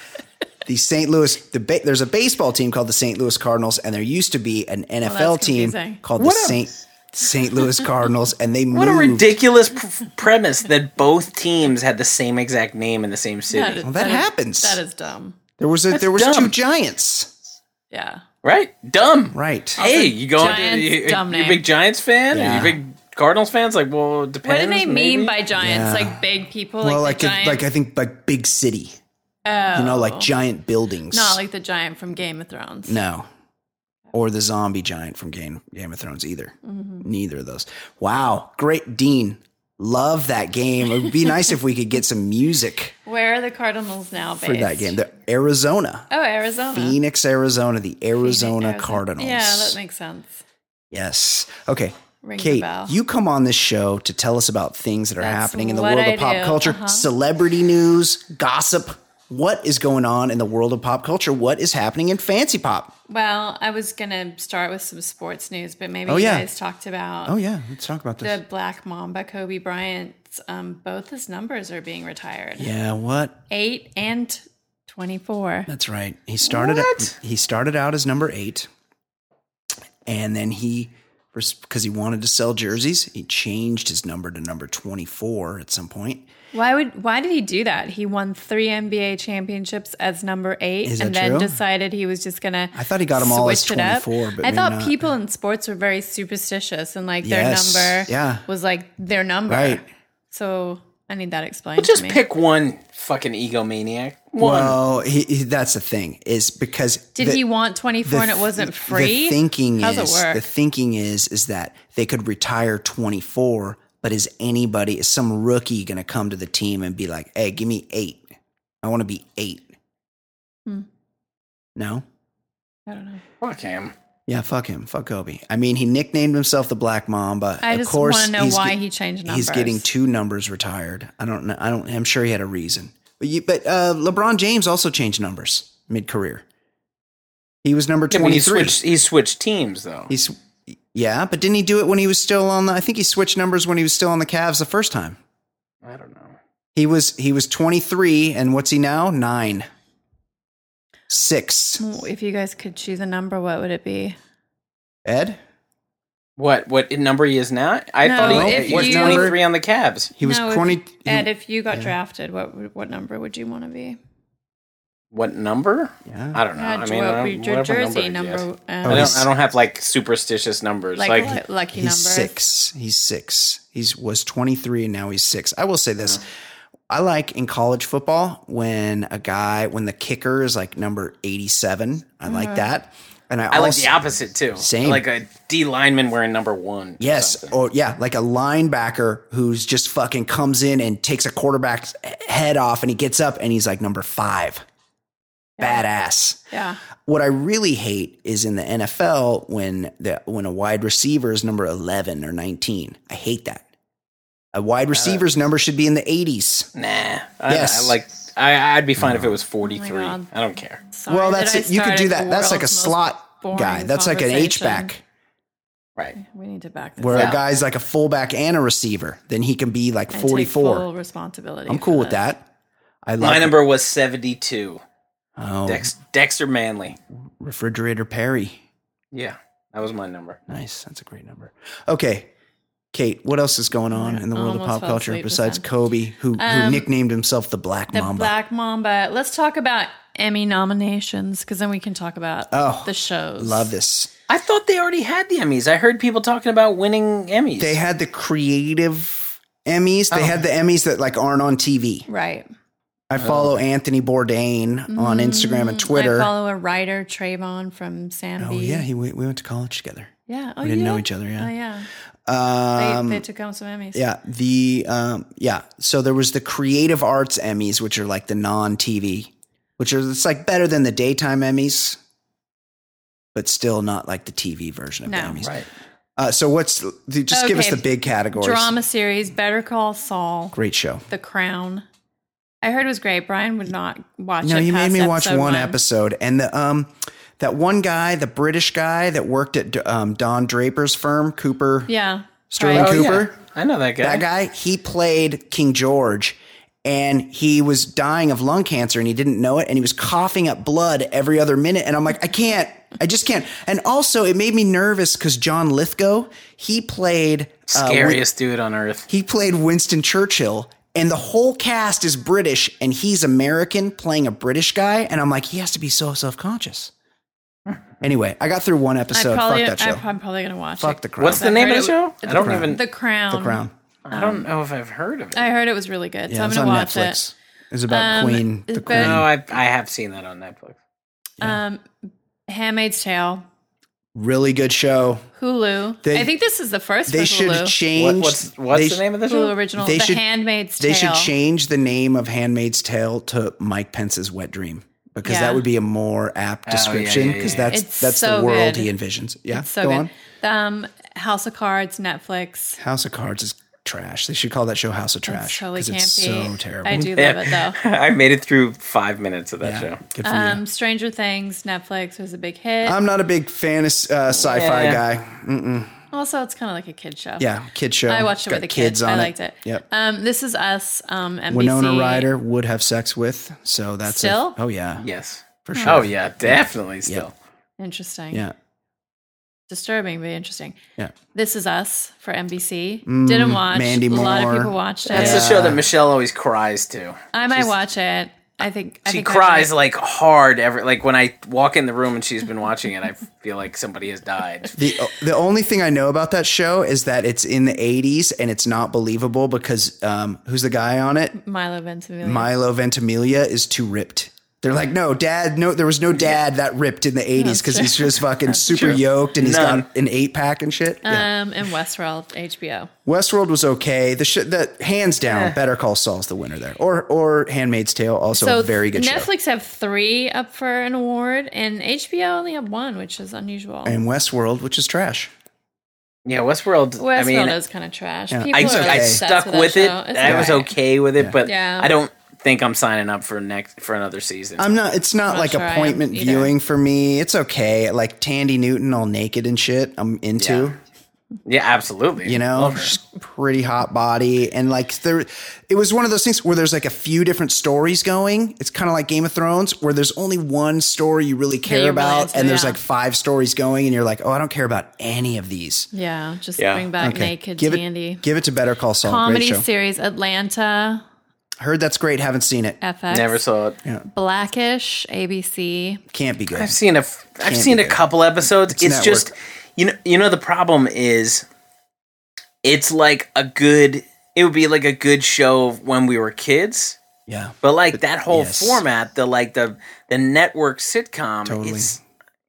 the St. Louis the ba- there's a baseball team called the St. Louis Cardinals, and there used to be an NFL team called What the St. St. Louis Cardinals, and they moved. What a ridiculous pr- premise that both teams had the same exact name in the same city. is- Well, that is- happens. that is dumb. There was a there was dumb. two giants, Yeah. Right? Dumb. right? Hey, you going? Giants, you, dumb you a big Giants fan? Are Yeah. you a big Cardinals fans? Like, well, it What do they mean by giants? Yeah. Like big people? well, like like a, like I think like big city, oh, you know, like oh. giant buildings. not like the giant from Game of Thrones. No. Or the zombie giant from Game, Game of Thrones either. Mm-hmm. Neither of those. Wow. Great. Dean. Love that game. It would be nice if we could get some music Where are the Cardinals now based? for that game. The Arizona. Oh, Arizona. Phoenix, Arizona. The Arizona Arizona. Cardinals. Yeah, that makes sense. Yes. Okay. Rings a Kate, you come on this show to tell us about things that are That's happening in the world I of pop do. culture, Uh-huh. celebrity news, gossip. What is going on in the world of pop culture? What is happening in fancy pop? Well, I was gonna start with some sports news, but maybe Oh, you yeah. guys talked about Oh yeah, let's talk about this. the Black Mamba, Kobe Bryant. Um, both his numbers are being retired. yeah, what? Eight and twenty-four. That's right. He started What? he started out as number 8 and then he because he wanted to sell jerseys, he changed his number to number 24 at some point. Why would why did he do that? He won three NBA championships as number eight, Is and then true? decided he was just gonna. I thought he got 'em all as switch it up. 24, but I thought not. people in sports were very superstitious, and like Yes, their number yeah. was like their number. Right. So I need that explained. Just to me. pick one fucking egomaniac. One. Well, he, he, that's the thing is because Did the- he want twenty four and it wasn't free? The thinking How's is it work? the thinking is is that they could retire 24, but is anybody is some rookie going to come to the team and be like, "Hey, give me 8. I want to be 8." Hmm. No? I don't know. Fuck him. Yeah, fuck him. Fuck Kobe. I mean, he nicknamed himself the Black Mamba. I of just course, want to know why get- he changed numbers. He's getting two numbers retired. I don't know. I don't. I'm sure he had a reason. But you, but uh, LeBron James also changed numbers mid career. He was number Yeah, he 23. switched. He switched teams though. He's yeah, but didn't he do it when he was still on the? I think he switched numbers when he was still on the Cavs the first time. I don't know. He was he was 23, and what's he now? Nine, six. If you guys could choose a number, what would it be? Ed, What what number he is now? I No, thought he, he was you- twenty three on the Cavs. he was No, if- 20. Ed, if you got drafted, what what number would you want to be? What number? Yeah. I don't know. Yeah, I mean, I don't- your jersey he number. um, I Oh, don't. I don't have like superstitious numbers. like, Like, lu- lucky He's numbers. six. He's six. He's was 23 and now he's six. I will say this. I like in college football when a guy when the kicker is like number 87. I like that. And I, I like the opposite too. Same. Like a D lineman wearing number one. Yes, something. or yeah, like a linebacker who's just fucking comes in and takes a quarterback's head off and he gets up and he's like number 5. Badass. Yeah. What I really hate is in the NFL when the when a wide receiver is number 11 or 19. I hate that. A wide uh, receiver's number should be in the 80s. Nah. I, Yes. I like. I, I'd be fine if it was 43. God. I don't care. Sorry well, that's I it. You could do that. That's like a slot guy. That's like an H back. Right. We need to back this Where up. a guy's like a fullback and a receiver, then he can be like and take 44. full responsibility. I'm cool with this. that. I love My it. number was 72. Oh, Dex, Dexter Manley. refrigerator Perry. Yeah. That was my number. Nice. That's a great number. Okay. Kate, what else is going on in the world of Almost pop fell culture asleep just besides then. Kobe, who, who Um, nicknamed himself the Black Mamba? The Mamba? Black Mamba. Let's talk about Emmy nominations because then we can talk about Oh, the shows. Love this. I thought they already had the Emmys. I heard people talking about winning Emmys. They had the creative Emmys. They had the Emmys that like aren't on TV. Right. I follow Anthony Bourdain on Instagram and Twitter. Mm-hmm. I follow a writer, Trayvon from San. oh yeah, he, we, we went to college together. yeah. Oh, We didn't yeah? know each other. Yeah, oh Yeah. yeah. Um, They, they took home some Emmys. Yeah, the um, yeah. So there was the Creative Arts Emmys, which are like the non-TV, which are it's like better than the daytime Emmys, but still not like the TV version of No. the Emmys. Right. Uh, so what's the- just give us the big categories? Drama series, Better Call Saul, Great show. The Crown. I heard it was great. Brian would not watch No, it. you made me watch episode one episode, and the um, that one guy, the British guy that worked at um, Don Draper's firm, Cooper Yeah. Sterling Right. Oh, Cooper. yeah. I know that guy. That guy, he played King George and he was dying of lung cancer and he didn't know it and he was coughing up blood every other minute and I'm like I can't I just can't. And also it made me nervous cuz John Lithgow, he played uh, Win- Scariest dude on earth. he played Winston Churchill and the whole cast is British and he's American playing a British guy and I'm like he has to be so self-conscious. *laughs* Anyway, I got through one episode. probably, Fuck that show. I'm probably going to watch Fuck it. the crown. What's the name of the show? it- I don't even. The Crown. the crown. I don't know if I've heard of it. I heard it was really good. so I'm gonna watch Netflix. It's about Um, Queen, the but- Queen. no, I I have seen that on Netflix. it. Um, Handmaid's Tale, Really good show. Hulu. They- I think this is the first They for should Hulu. What, change. what's what's they the sh- name of the Hulu show? original. They the should- Handmaid's They should change the name of Handmaid's Tale to Mike Pence's Wet Dream because Yeah. that would be a more apt Oh, yeah, description yeah, because yeah. that's It's that's so the world good. he envisions. Yeah, So go good. on. Um, House of Cards, Netflix. House of Cards is trash. They should call that show House of Trash It's totally because campy. it's so terrible. I do *laughs* love it though. *laughs* I made it through five minutes of that Yeah, show. good for Um, you. Stranger Things, Netflix was a big hit. I'm not a big fan of uh, sci-fi Yeah. guy. also, it's kind of like a kid show. Yeah, kid show. I watched it Got with the kids. I on liked it. Yep. Um, this is us. Um, NBC. Winona Ryder would have sex with, so that's a- Still? oh yeah, Yes. for sure. Oh yeah, definitely. Still. Interesting. yeah, Disturbing, but interesting. yeah. This is us for NBC. Didn't watch. Mm, Mandy a lot Moore. of people watched it. That's the show that Michelle always cries to. I might she's- watch it. I think I She think I cries might. like hard every like when I walk in the room and she's been watching it. I feel like somebody has died. The the only thing I know about that show is that it's in the 80s and it's not believable because um, who's the guy on it? Milo Ventimiglia. Milo Ventimiglia is too ripped. They're like, no, dad, no, there was no dad that ripped in the 80s because he's just fucking *laughs* super yoked and he's None. got an eight pack and shit. Yeah. um, and Westworld, HBO. Westworld was okay. The shit that hands down, Better Call Saul's the winner there, or or Handmaid's Tale, also So a very good show. Netflix have three up for an award, and HBO only have one, which is unusual. And Westworld, which is trash. Yeah, Westworld. Westworld I mean, is kind of trash. Yeah. People I, are okay. I obsessed stuck with, that with it. show. It's I was okay with it, but Yeah. I don't think I'm signing up for next for another season. I'm not. It's not not like sure appointment viewing for me. It's okay. Like Thandie Newton all naked and shit. I'm into. yeah, absolutely. You know, Love pretty hot body, and like there, it was one of those things where there's like a few different stories going. It's kind of like Game of Thrones, where there's only one story you really care you're really about, into, and there's yeah. like five stories going, and you're like, oh, I don't care about any of these. Yeah, just Yeah. bring back Okay, naked give Thandie. it, give it to Better Call Saul. Comedy Great show. series Atlanta, Heard that's great. Haven't seen it. FX, Never saw it. Yeah. Blackish, ABC. Can't be good. I've seen a f- I've Can't seen a good. couple episodes. It's, network. just you know you know the problem is it's like a good it would be like a good show when we were kids. Yeah. But like that whole yes. format, the like the the network sitcom, Totally. it's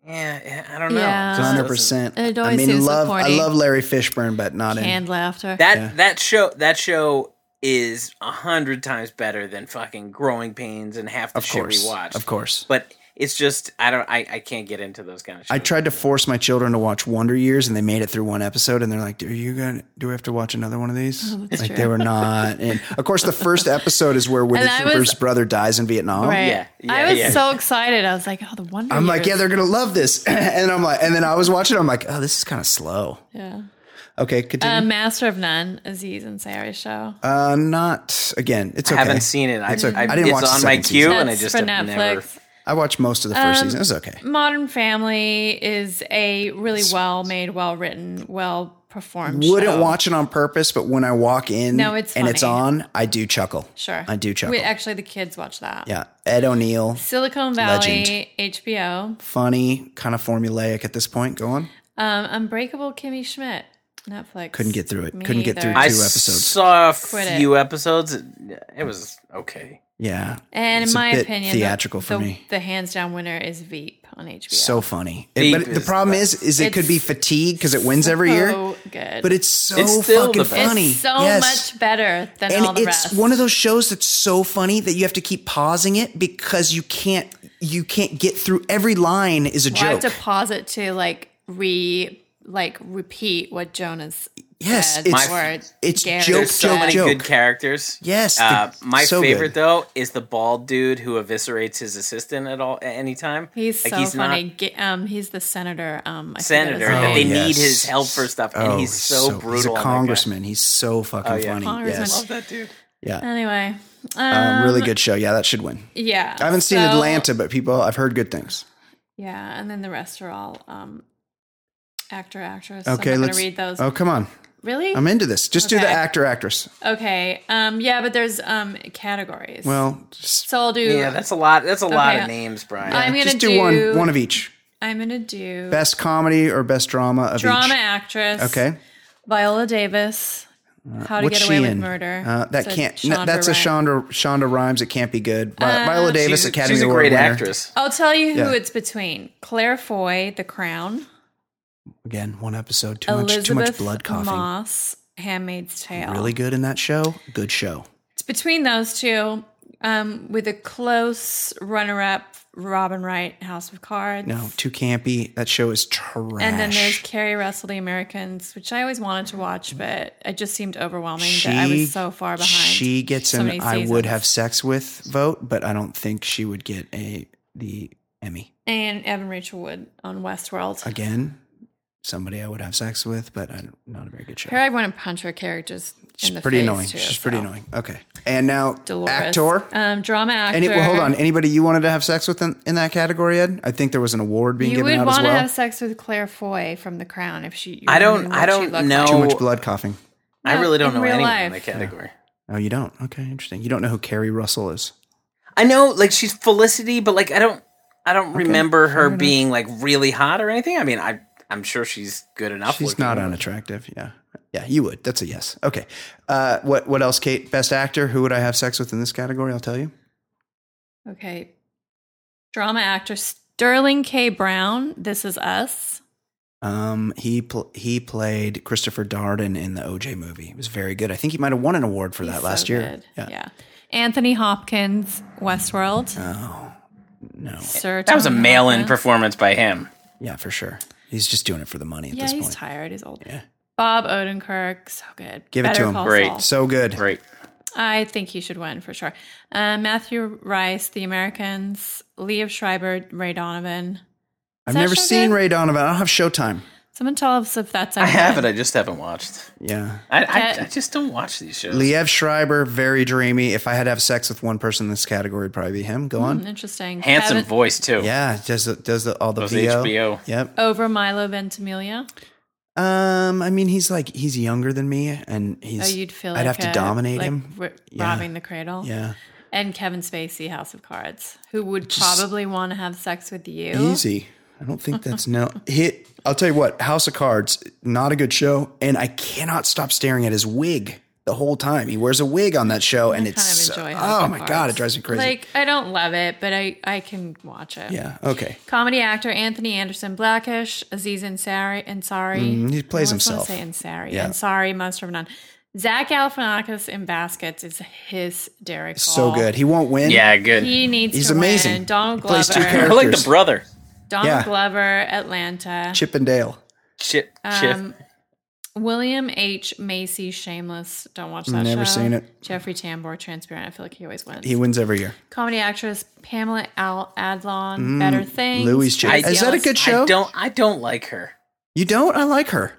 yeah, yeah, I don't know. Yeah. Hundred doesn't- percent. It I always mean, seems so love. I love Larry Fishburne, but not in. Canned laughter. That Yeah. that show that show is a hundred times better than fucking Growing Pains and half the Of shit course, we watch. of course. But it's just I don't I, I can't get into those kind of shows. I tried to force my children to watch Wonder Years, and they made it through one episode, and they're like, "Are you gonna? Do we have to watch another one of these?" Oh, like Oh, true. they were not. And of course, the first episode is where Woody And was- Cooper's brother dies in Vietnam. right. yeah, yeah, I was yeah. so excited. I was like, oh, the Wonder I'm like, yeah, they're gonna love this, *clears throat* and I'm like, and then I was watching. I'm like, oh, this is kind of slow. yeah. Okay, continue. Uh, Master of None, Aziz Ansari's show. uh, not again. It's I okay. haven't seen it. I, It's okay. I, I didn't it's watch the on my queue, season. and I That's just for have Netflix. never. I watched most of the first Um, season. It was okay. Modern Family is a really well made, well written, well performed show. Wouldn't show. watch it on purpose, but when I walk in No, it's and it's on, I do chuckle. Sure. I do chuckle. We, actually, the kids watch that. yeah, Ed O'Neill, Silicon Valley, HBO. funny, kind of formulaic at this point. Go on. Um, Unbreakable Kimmy Schmidt, Netflix. Couldn't get through it. Me Couldn't get either. through I two episodes. saw a Quit it. few episodes. It, it was okay. Yeah, And It's in a my bit opinion, the- theatrical for the, me. the hands down winner is Veep on HBO. so funny. It- but the problem the is, is it could be fatigue because it wins every year. so good. But it's so It's fucking funny. it's so Yes. much better than and all the rest. it's rest. one of those shows that's so funny that you have to keep pausing it because you can't you can't get through every line is a Well, I have joke. to pause it to like re like repeat what Jonas Yes, said. it's- or it's Gary joke, There's so joke, many joke. good characters. Yes, Uh, the- my so favorite good. though is the bald dude who eviscerates his assistant at all at any time. He's Like, so he's not- funny. Ge- um, he's the senator. Um, I senator that name. they Oh, need his help for stuff, and Oh, he's so, brutal. He's a on that guy. congressman. He's so fucking Oh, yeah. funny. Congressman. Yes, I Love that dude. yeah, Anyway, um, really good show. Yeah, that should win. yeah. I haven't seen so- Atlanta, but people I've heard good things. Yeah, and then the rest are all um, actor actress. Okay, I'm let's read those. Oh, come on. Really? I'm into this. Just do the actor actress. okay. Um, yeah, but there's um categories. Well, just, so I'll do. Yeah, that's a lot. That's a lot of names, Brian. I'm gonna just do, do, one one of each. I'm gonna do Best comedy or best drama of the drama each. actress. Okay. Viola Davis. How to What's Get she Away with in? Murder. Uh, that So can't. no, Shonda that's a Shonda Shonda Rhimes. It can't be good. Vi- Uh, Viola Davis, she's, Academy she's a Award great winner. actress. I'll tell you who Yeah. it's between: Claire Foy, The Crown, Again, one episode. Too Elizabeth much. Too much blood coughing. Moss, Handmaid's Tale. Really good in that show. Good show. It's between those two, um, with a close runner-up: Robin Wright, House of Cards. No, too campy. That show is trash. And then there's Keri Russell, The Americans, which I always wanted to watch, but it just seemed overwhelming that I was so far behind. She gets so an I would have sex with vote, but I don't think she would get a the Emmy and Evan Rachel Wood on Westworld. again. Somebody I would have sex with, but I don't, a very good show. Here I want to punch her characters She's in the pretty face, annoying. too, She's pretty annoying. Okay, and now Dolores. actor. um, drama actor. Any, well, hold on. Anybody you wanted to have sex with in, in that category, Ed? I think there was an award being You given would out as want to well. have sex with Claire Foy from The Crown if she. I don't- I don't know- like. Too much blood coughing. I really don't know real anyone in life. that category. Oh, you don't? Okay, interesting. You don't know who Keri Russell is. I know, like she's Felicity, but like I don't, I don't remember her enough. being like really hot or anything. I mean, I, I'm sure she's good enough. She's looking. not unattractive. Yeah, yeah, you would. That's a yes. Okay. Uh, what what else, Kate? Best actor? Who would I have sex with in this category? I'll tell you. Okay. Drama actor Sterling K. Brown. This is us. Um, he pl- he played Christopher Darden in the OJ movie. It was very good. I think he might have won an award for that last so year. good. Yeah. yeah. Anthony Hopkins, Westworld. Oh no. Sir That was a Tony mail-in performance by him. Yeah, for sure. He's just doing it for the money at Yeah, this point. he's tired. He's old. Yeah. Bob Odenkirk, so good. Give it to him. Call Great. Saul. So good. Great. I think he should win for sure. Uh, Matthew Rhys, The Americans. Liev Schreiber, Ray Donovan. I've never show seen good? Ray Donovan. I don't have Showtime. Someone tell us if that's. I have it. I just haven't watched. Yeah. I, I, I just don't watch these shows. Liev Schreiber, very dreamy. If I had to have sex with one person in this category, it'd probably be him. Go on. Hmm, Interesting. Handsome Kevin- voice too. Yeah, does the, does the, all the Those VO. HBO. Yep. Over Milo Ventimiglia. Um, I mean, he's like he's younger than me, and he's. Oh, he's. you'd feel I'd like have to dominate like him. ro- Yeah. robbing the cradle. Yeah, And Kevin Spacey, House of Cards, who would probably want to have sex with you. easy. I don't think that's no hit. I'll tell you what, House of Cards, not a good show, and I cannot stop staring at his wig. the whole time. He wears a wig on that show, and I it's kind of enjoy. oh house of my god, it drives me crazy. Like I don't love it, but I I can watch it. yeah, okay. Comedy actor Anthony Anderson Blackish, Aziz Ansari, Ansari. Mm, he plays I always wanna himself. Say Ansari. Yeah. Ansari, Master of None. Zach Galifianakis in Baskets is hysterical. So good. He won't win. Yeah, good. He needs He's to amazing. win. Donald He plays two Glover. I characters. like the brother. Donald Yeah. Glover, Atlanta. Chip and Dale. Chip. Chip. Um, William H. Macy, Shameless. Don't watch that Never show. seen it. Jeffrey Tambor, Transparent. I feel like he always wins. He wins every year. Comedy actress Pamela Al Adlon, Better Things. Mm, Louis chick. I- Is that a good show? I don't. I don't like her. You don't? I like her.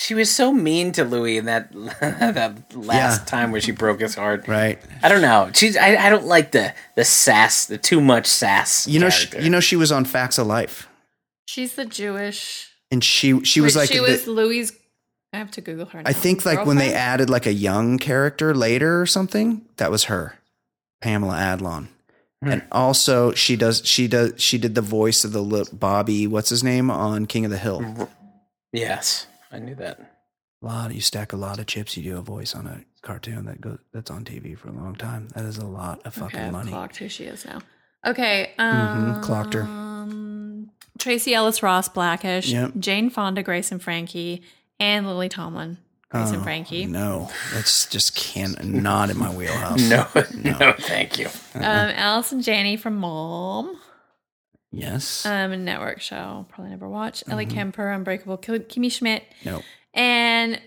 She was so mean to Louis in that *laughs* that last Yeah. time where she broke his heart. Right. I don't know. She's. I, I don't like the the sass, the too much sass. You know, she, you know, she was on Facts of Life, She's the Jewish. and she she was Wait, like she the- was Louis. I have to Google her. I think like when they added like a young character later or something, that was her, Pamela Adlon. Hmm. And also she does she does she did the voice of the little Bobby, what's his name on King of the Hill. Yes, I knew that. A lot you stack a lot of chips, you do a voice on a cartoon that goes that's on TV for a long time. That is a lot of fucking Okay, I've money. clocked who she is now. Okay. Um, Mhm, clocked her. Tracee Ellis Ross, Blackish, Yep. Jane Fonda, Grace and Frankie, and Lily Tomlin, Grace and Oh, Frankie. No, that's just can not in my wheelhouse. *laughs* No, *laughs* no, thank you. Um, Allison Janney from Mom, Yes. um, a network show, probably never watched. Ellie Mm-hmm. Kemper, Unbreakable, Kimmy Schmidt, no. and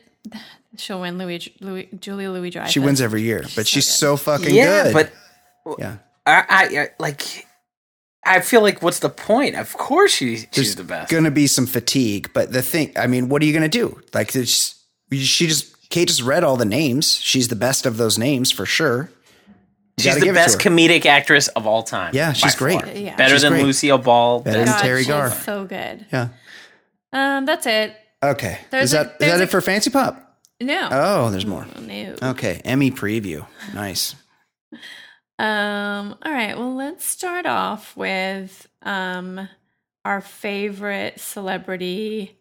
she'll win Louis, Louis Julia Louis Dreyfus. She wins every year, but she's good. so fucking yeah, good. but yeah. I, I, I like. I feel like what's the point? Of course, she, she's there's the best. going to be some fatigue. But the thing, I mean, what are you going to do? Like, there's, she just, Kate just read all the names. She's the best of those names for sure. You She's the give it to best comedic actress of all time. Yeah, she's great. Yeah. Better She's than great. Lucille Ball. Better than God, Teri she's Garr. So good. Yeah. Um, that's it. Okay. There's is a- that is that a- it for Fancy Pop? No. Oh, there's more. no. Okay. Emmy preview. Nice. Um, all right, well, let's start off with um our favorite celebrity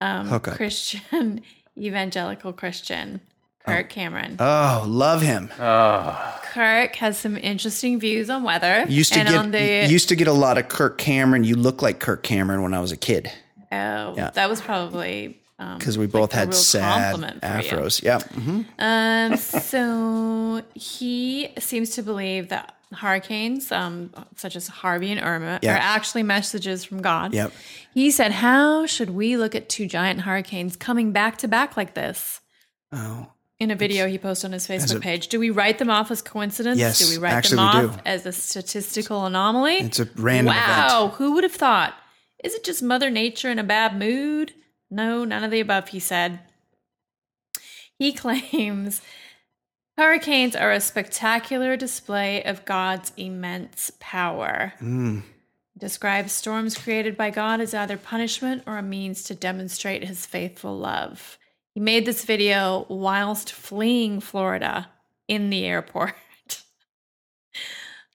um Hookup. Christian *laughs* evangelical Christian, Kirk Cameron. Oh, love him. Oh, Kirk has some interesting views on weather. Used to and on get the used to get a lot of Kirk Cameron. You look like Kirk Cameron when I was a kid oh, Yeah. that was probably um, because we both a had sad compliment for you. afros. Yeah. hmm Um, so he seems to believe that hurricanes, um, such as Harvey and Irma, Yeah. are actually messages from God. Yep. He said, "How should we look at two giant hurricanes coming back to back like this?" Oh. In a video he posted on his Facebook a- do we write them off as coincidence? Yes, do we write actually them we off do. as a statistical anomaly? It's a random wow, event. who would have thought? Is it just Mother Nature in a bad mood? No, none of the above, he said. He *laughs* claims hurricanes are a spectacular display of God's immense power. Mm. Describes storms created by God as either punishment or a means to demonstrate his faithful love. He made this video whilst fleeing Florida in the airport. *laughs*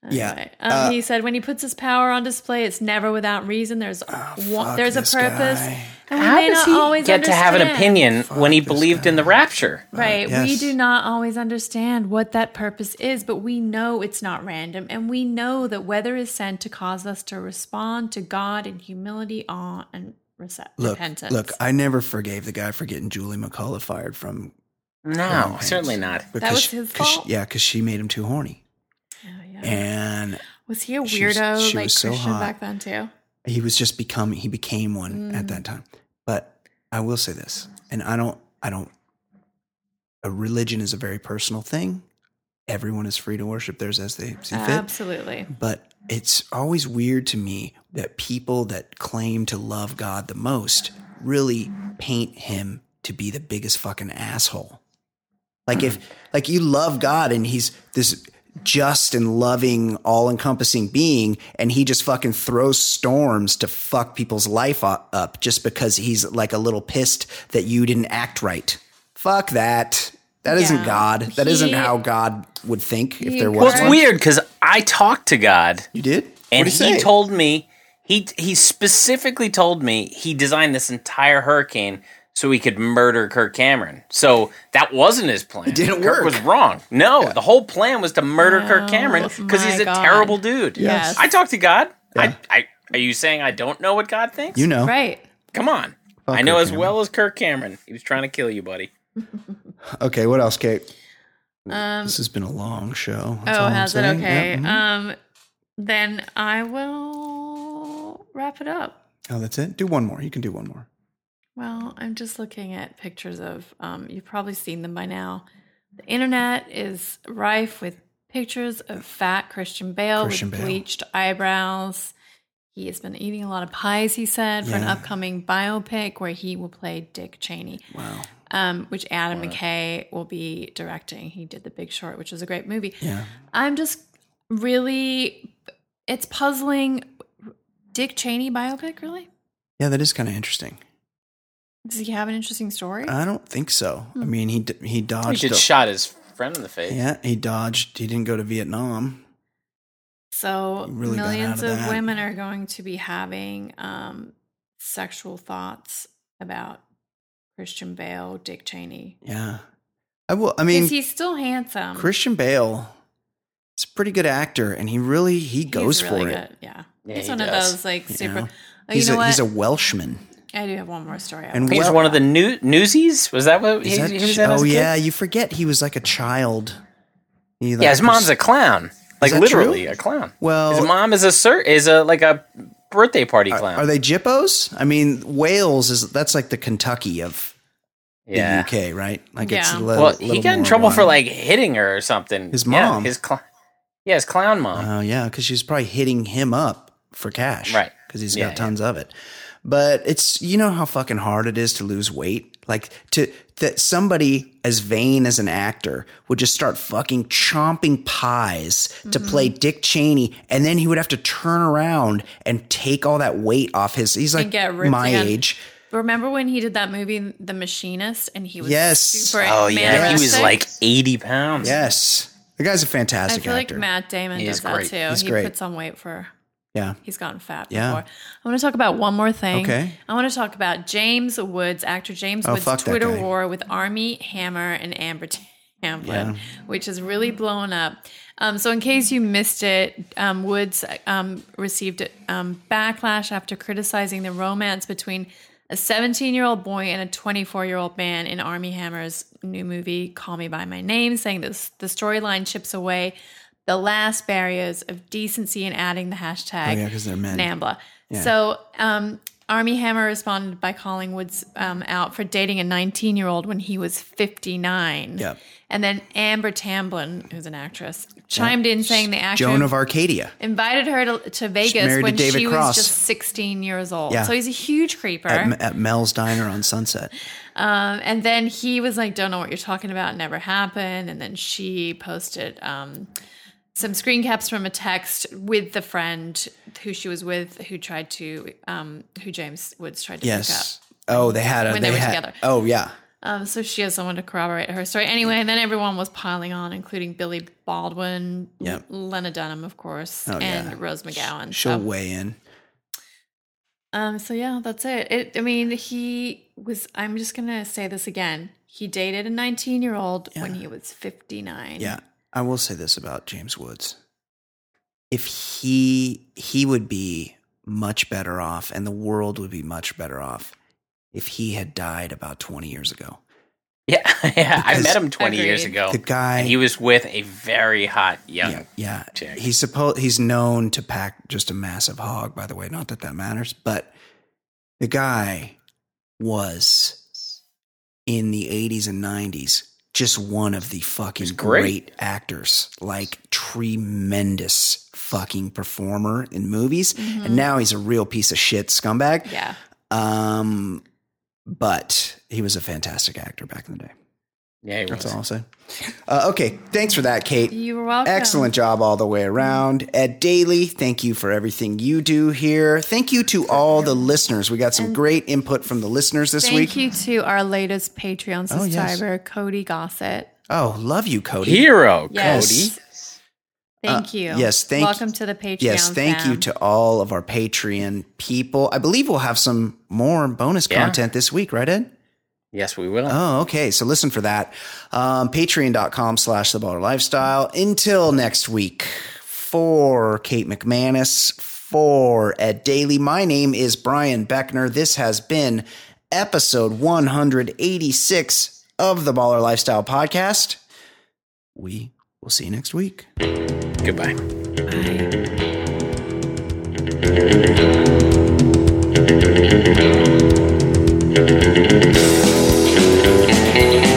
Yeah, Anyway, um, uh, he said when he puts his power on display, it's never without reason. There's one, Oh, fuck there's a purpose, guy. and we how may does not he always get to have an understand. opinion when he this believed in the rapture? Right. We yes. do not always understand what that purpose is, but we know it's not random. And we know that weather is sent to cause us to respond to God in humility, awe, and rece- Look, repentance. look, I never forgave the guy for getting Julie McCullough fired from No, certainly not. because was she- his 'cause she- fault? yeah, because she made him too horny, Oh, yeah. and was he a she was- weirdo she like was so Christian hot. back then too? he was just becoming he became one Mm. at that time. But I will say this, and I don't, I don't. A religion is a very personal thing. Everyone is free to worship theirs as they see fit. Absolutely. But it's always weird to me that people that claim to love God the most really paint him to be the biggest fucking asshole. Like if like you love God and he's this just and loving, all encompassing being, and he just fucking throws storms to fuck people's life up just because he's like a little pissed that you didn't act right. Fuck that. That Yeah. not God. That not how God would think if there was Well, it's one. weird because I talked to God You did? and What'd he he say? told me he he specifically told me he designed this entire hurricane so he could murder Kirk Cameron. So that wasn't his plan. It didn't Kirk work. was wrong. No, the whole plan was to murder Kirk Cameron Oh, because he's a God. terrible dude. Yes. I talked to God. Yeah. I, I are you saying I don't know what God thinks? You know. Right. Come on. Fuck I know Kirk as Cameron. well as Kirk Cameron. He was trying to kill you, buddy. *laughs* Okay, what else, Kate? Um, This has been a long show. That's oh, has it? Okay. Yep, mhm. Um, then I will wrap it up. oh, that's it. Do one more. You can do one more. Well, I'm just looking at pictures of, um, you've probably seen them by now. The internet is rife with pictures of fat Christian Bale Christian with Bale. bleached eyebrows. He has been eating a lot of pies, he said, for an upcoming biopic where he will play Dick Cheney, Wow. Um, which Adam McKay will be directing. He did The Big Short, which was a great movie. Yeah. I'm just really, it's puzzling. Dick Cheney biopic, really? Yeah, that is kind of interesting. Does he have an interesting story? I don't think so. I mean, he d- he He dodged. just a- shot his friend in the face. yeah, he dodged. He didn't go to Vietnam. So really millions of of, women are going to be having um, sexual thoughts about Christian Bale, Dick Cheney. Yeah. I will. I mean, Because he's still handsome. Christian Bale is a pretty good actor, and he really he He's goes really for it. Yeah. Yeah, he's he one of those like You super. know? Oh, He's you know a what? he's a Welshman. I do have one more story. And He's Well- one of the new newsies. Was that what Is he, that he was ch- oh a kid? yeah, you forget he was like a child. He, like, Yeah, his mom's a clown. Like literally true? a clown. Well- his mom is a sir is a like a birthday party clown. Are they Jippos? I mean, Wales is that's like the Kentucky of the. UK, right? Like it's a little, Well, he got in more trouble for like hitting her or something. His Yeah, mom. his cl- yeah, his clown mom. Oh yeah, because she's probably hitting him up for cash, Right. Because he's Yeah, got tons of it. But it's you know how fucking hard it is to lose weight, like to that somebody as vain as an actor would just start fucking chomping pies to Mm-hmm. play Dick Cheney, and then he would have to turn around and take all that weight off his. He's like get my again. age. Remember when he did that movie, The Machinist, and he was Yes. super oh yeah, he was like eighty pounds. Yes, the guy's a fantastic feel actor. like Matt Damon He does is that great. too. He's he great. puts on weight for yeah, He's gotten fat Yeah. before. I want to talk about one more thing. Okay. I want to talk about James Woods, actor James Oh, Woods' Twitter war with Armie Hammer and Amber Tamblyn, which is really blown up. Um, so, in case you missed it, um, Woods um, received um, backlash after criticizing the romance between a 17 year old boy and a 24 year old man in Armie Hammer's new movie, Call Me By My Name, saying this the storyline chips away the last barriers of decency and adding the hashtag Oh, yeah, they're men. NAMBLA. So, um, Armie Hammer responded by calling Woods um, out for dating a 19 year old when he was 59. Yep. And then Amber Tamblyn, who's an actress, chimed in saying the actor Joan of Arcadia. invited her to, to Vegas to when David she Cross. was just 16 years old. Yeah. So he's a huge creeper. At, at Mel's Diner on Sunset. Um, and then he was like, "Don't know what you're talking about. It never happened." And then she posted um, some screen caps from a text with the friend who she was with, who tried to, um, who James Woods tried to pick up. Yes. Oh, they had a. When they were had, together. Oh yeah. Um, so she has someone to corroborate her story. Anyway, and then everyone was piling on, including Billy Baldwin, Yep. Lena Dunham, of course, Oh, and yeah. Rose McGowan. She'll So, weigh in. um, so yeah, that's it. It. I mean, he was. I'm just gonna say this again. He dated a 19 year old when he was 59. Yeah, I will say this about James Woods. If he he would be much better off, and the world would be much better off if he had died about twenty years ago. Yeah, *laughs* yeah. I met him 20 years ago. The guy, and he was with a very hot young. yeah, yeah. chick. He's supposed he's known to pack just a massive hog. By the way, not that that matters, but the guy was in the eighties and nineties just one of the fucking great. great actors, like tremendous fucking performer in movies, and now he's a real piece of shit scumbag. Yeah. Um, but he was a fantastic actor back in the day. Yeah, he That's was. all I'll say. Uh, okay, thanks for that, Kate. You were welcome. Excellent job all the way around. Ed Daly, thank you for everything you do here. Thank you to all the listeners. We got some great input from the listeners this Thank week. Thank you to our latest Patreon Oh, yes. subscriber, Cody Gossett. Oh, love you, Cody. Hero, Yes. Cody. Thank Uh, you. yes, thank- Welcome to the Patreon. Yes, thank you to all of our Patreon people. I believe we'll have some more bonus Yeah. content this week, right, Ed? Yes, we will. Oh, okay. So listen for that. Um, Patreon.com slash the baller lifestyle. Until next week, for Kate McManus, for Ed Daly, my name is Brian Beckner. This has been episode 186 of the Baller Lifestyle Podcast. We will see you next week. Goodbye. Bye. Thank you.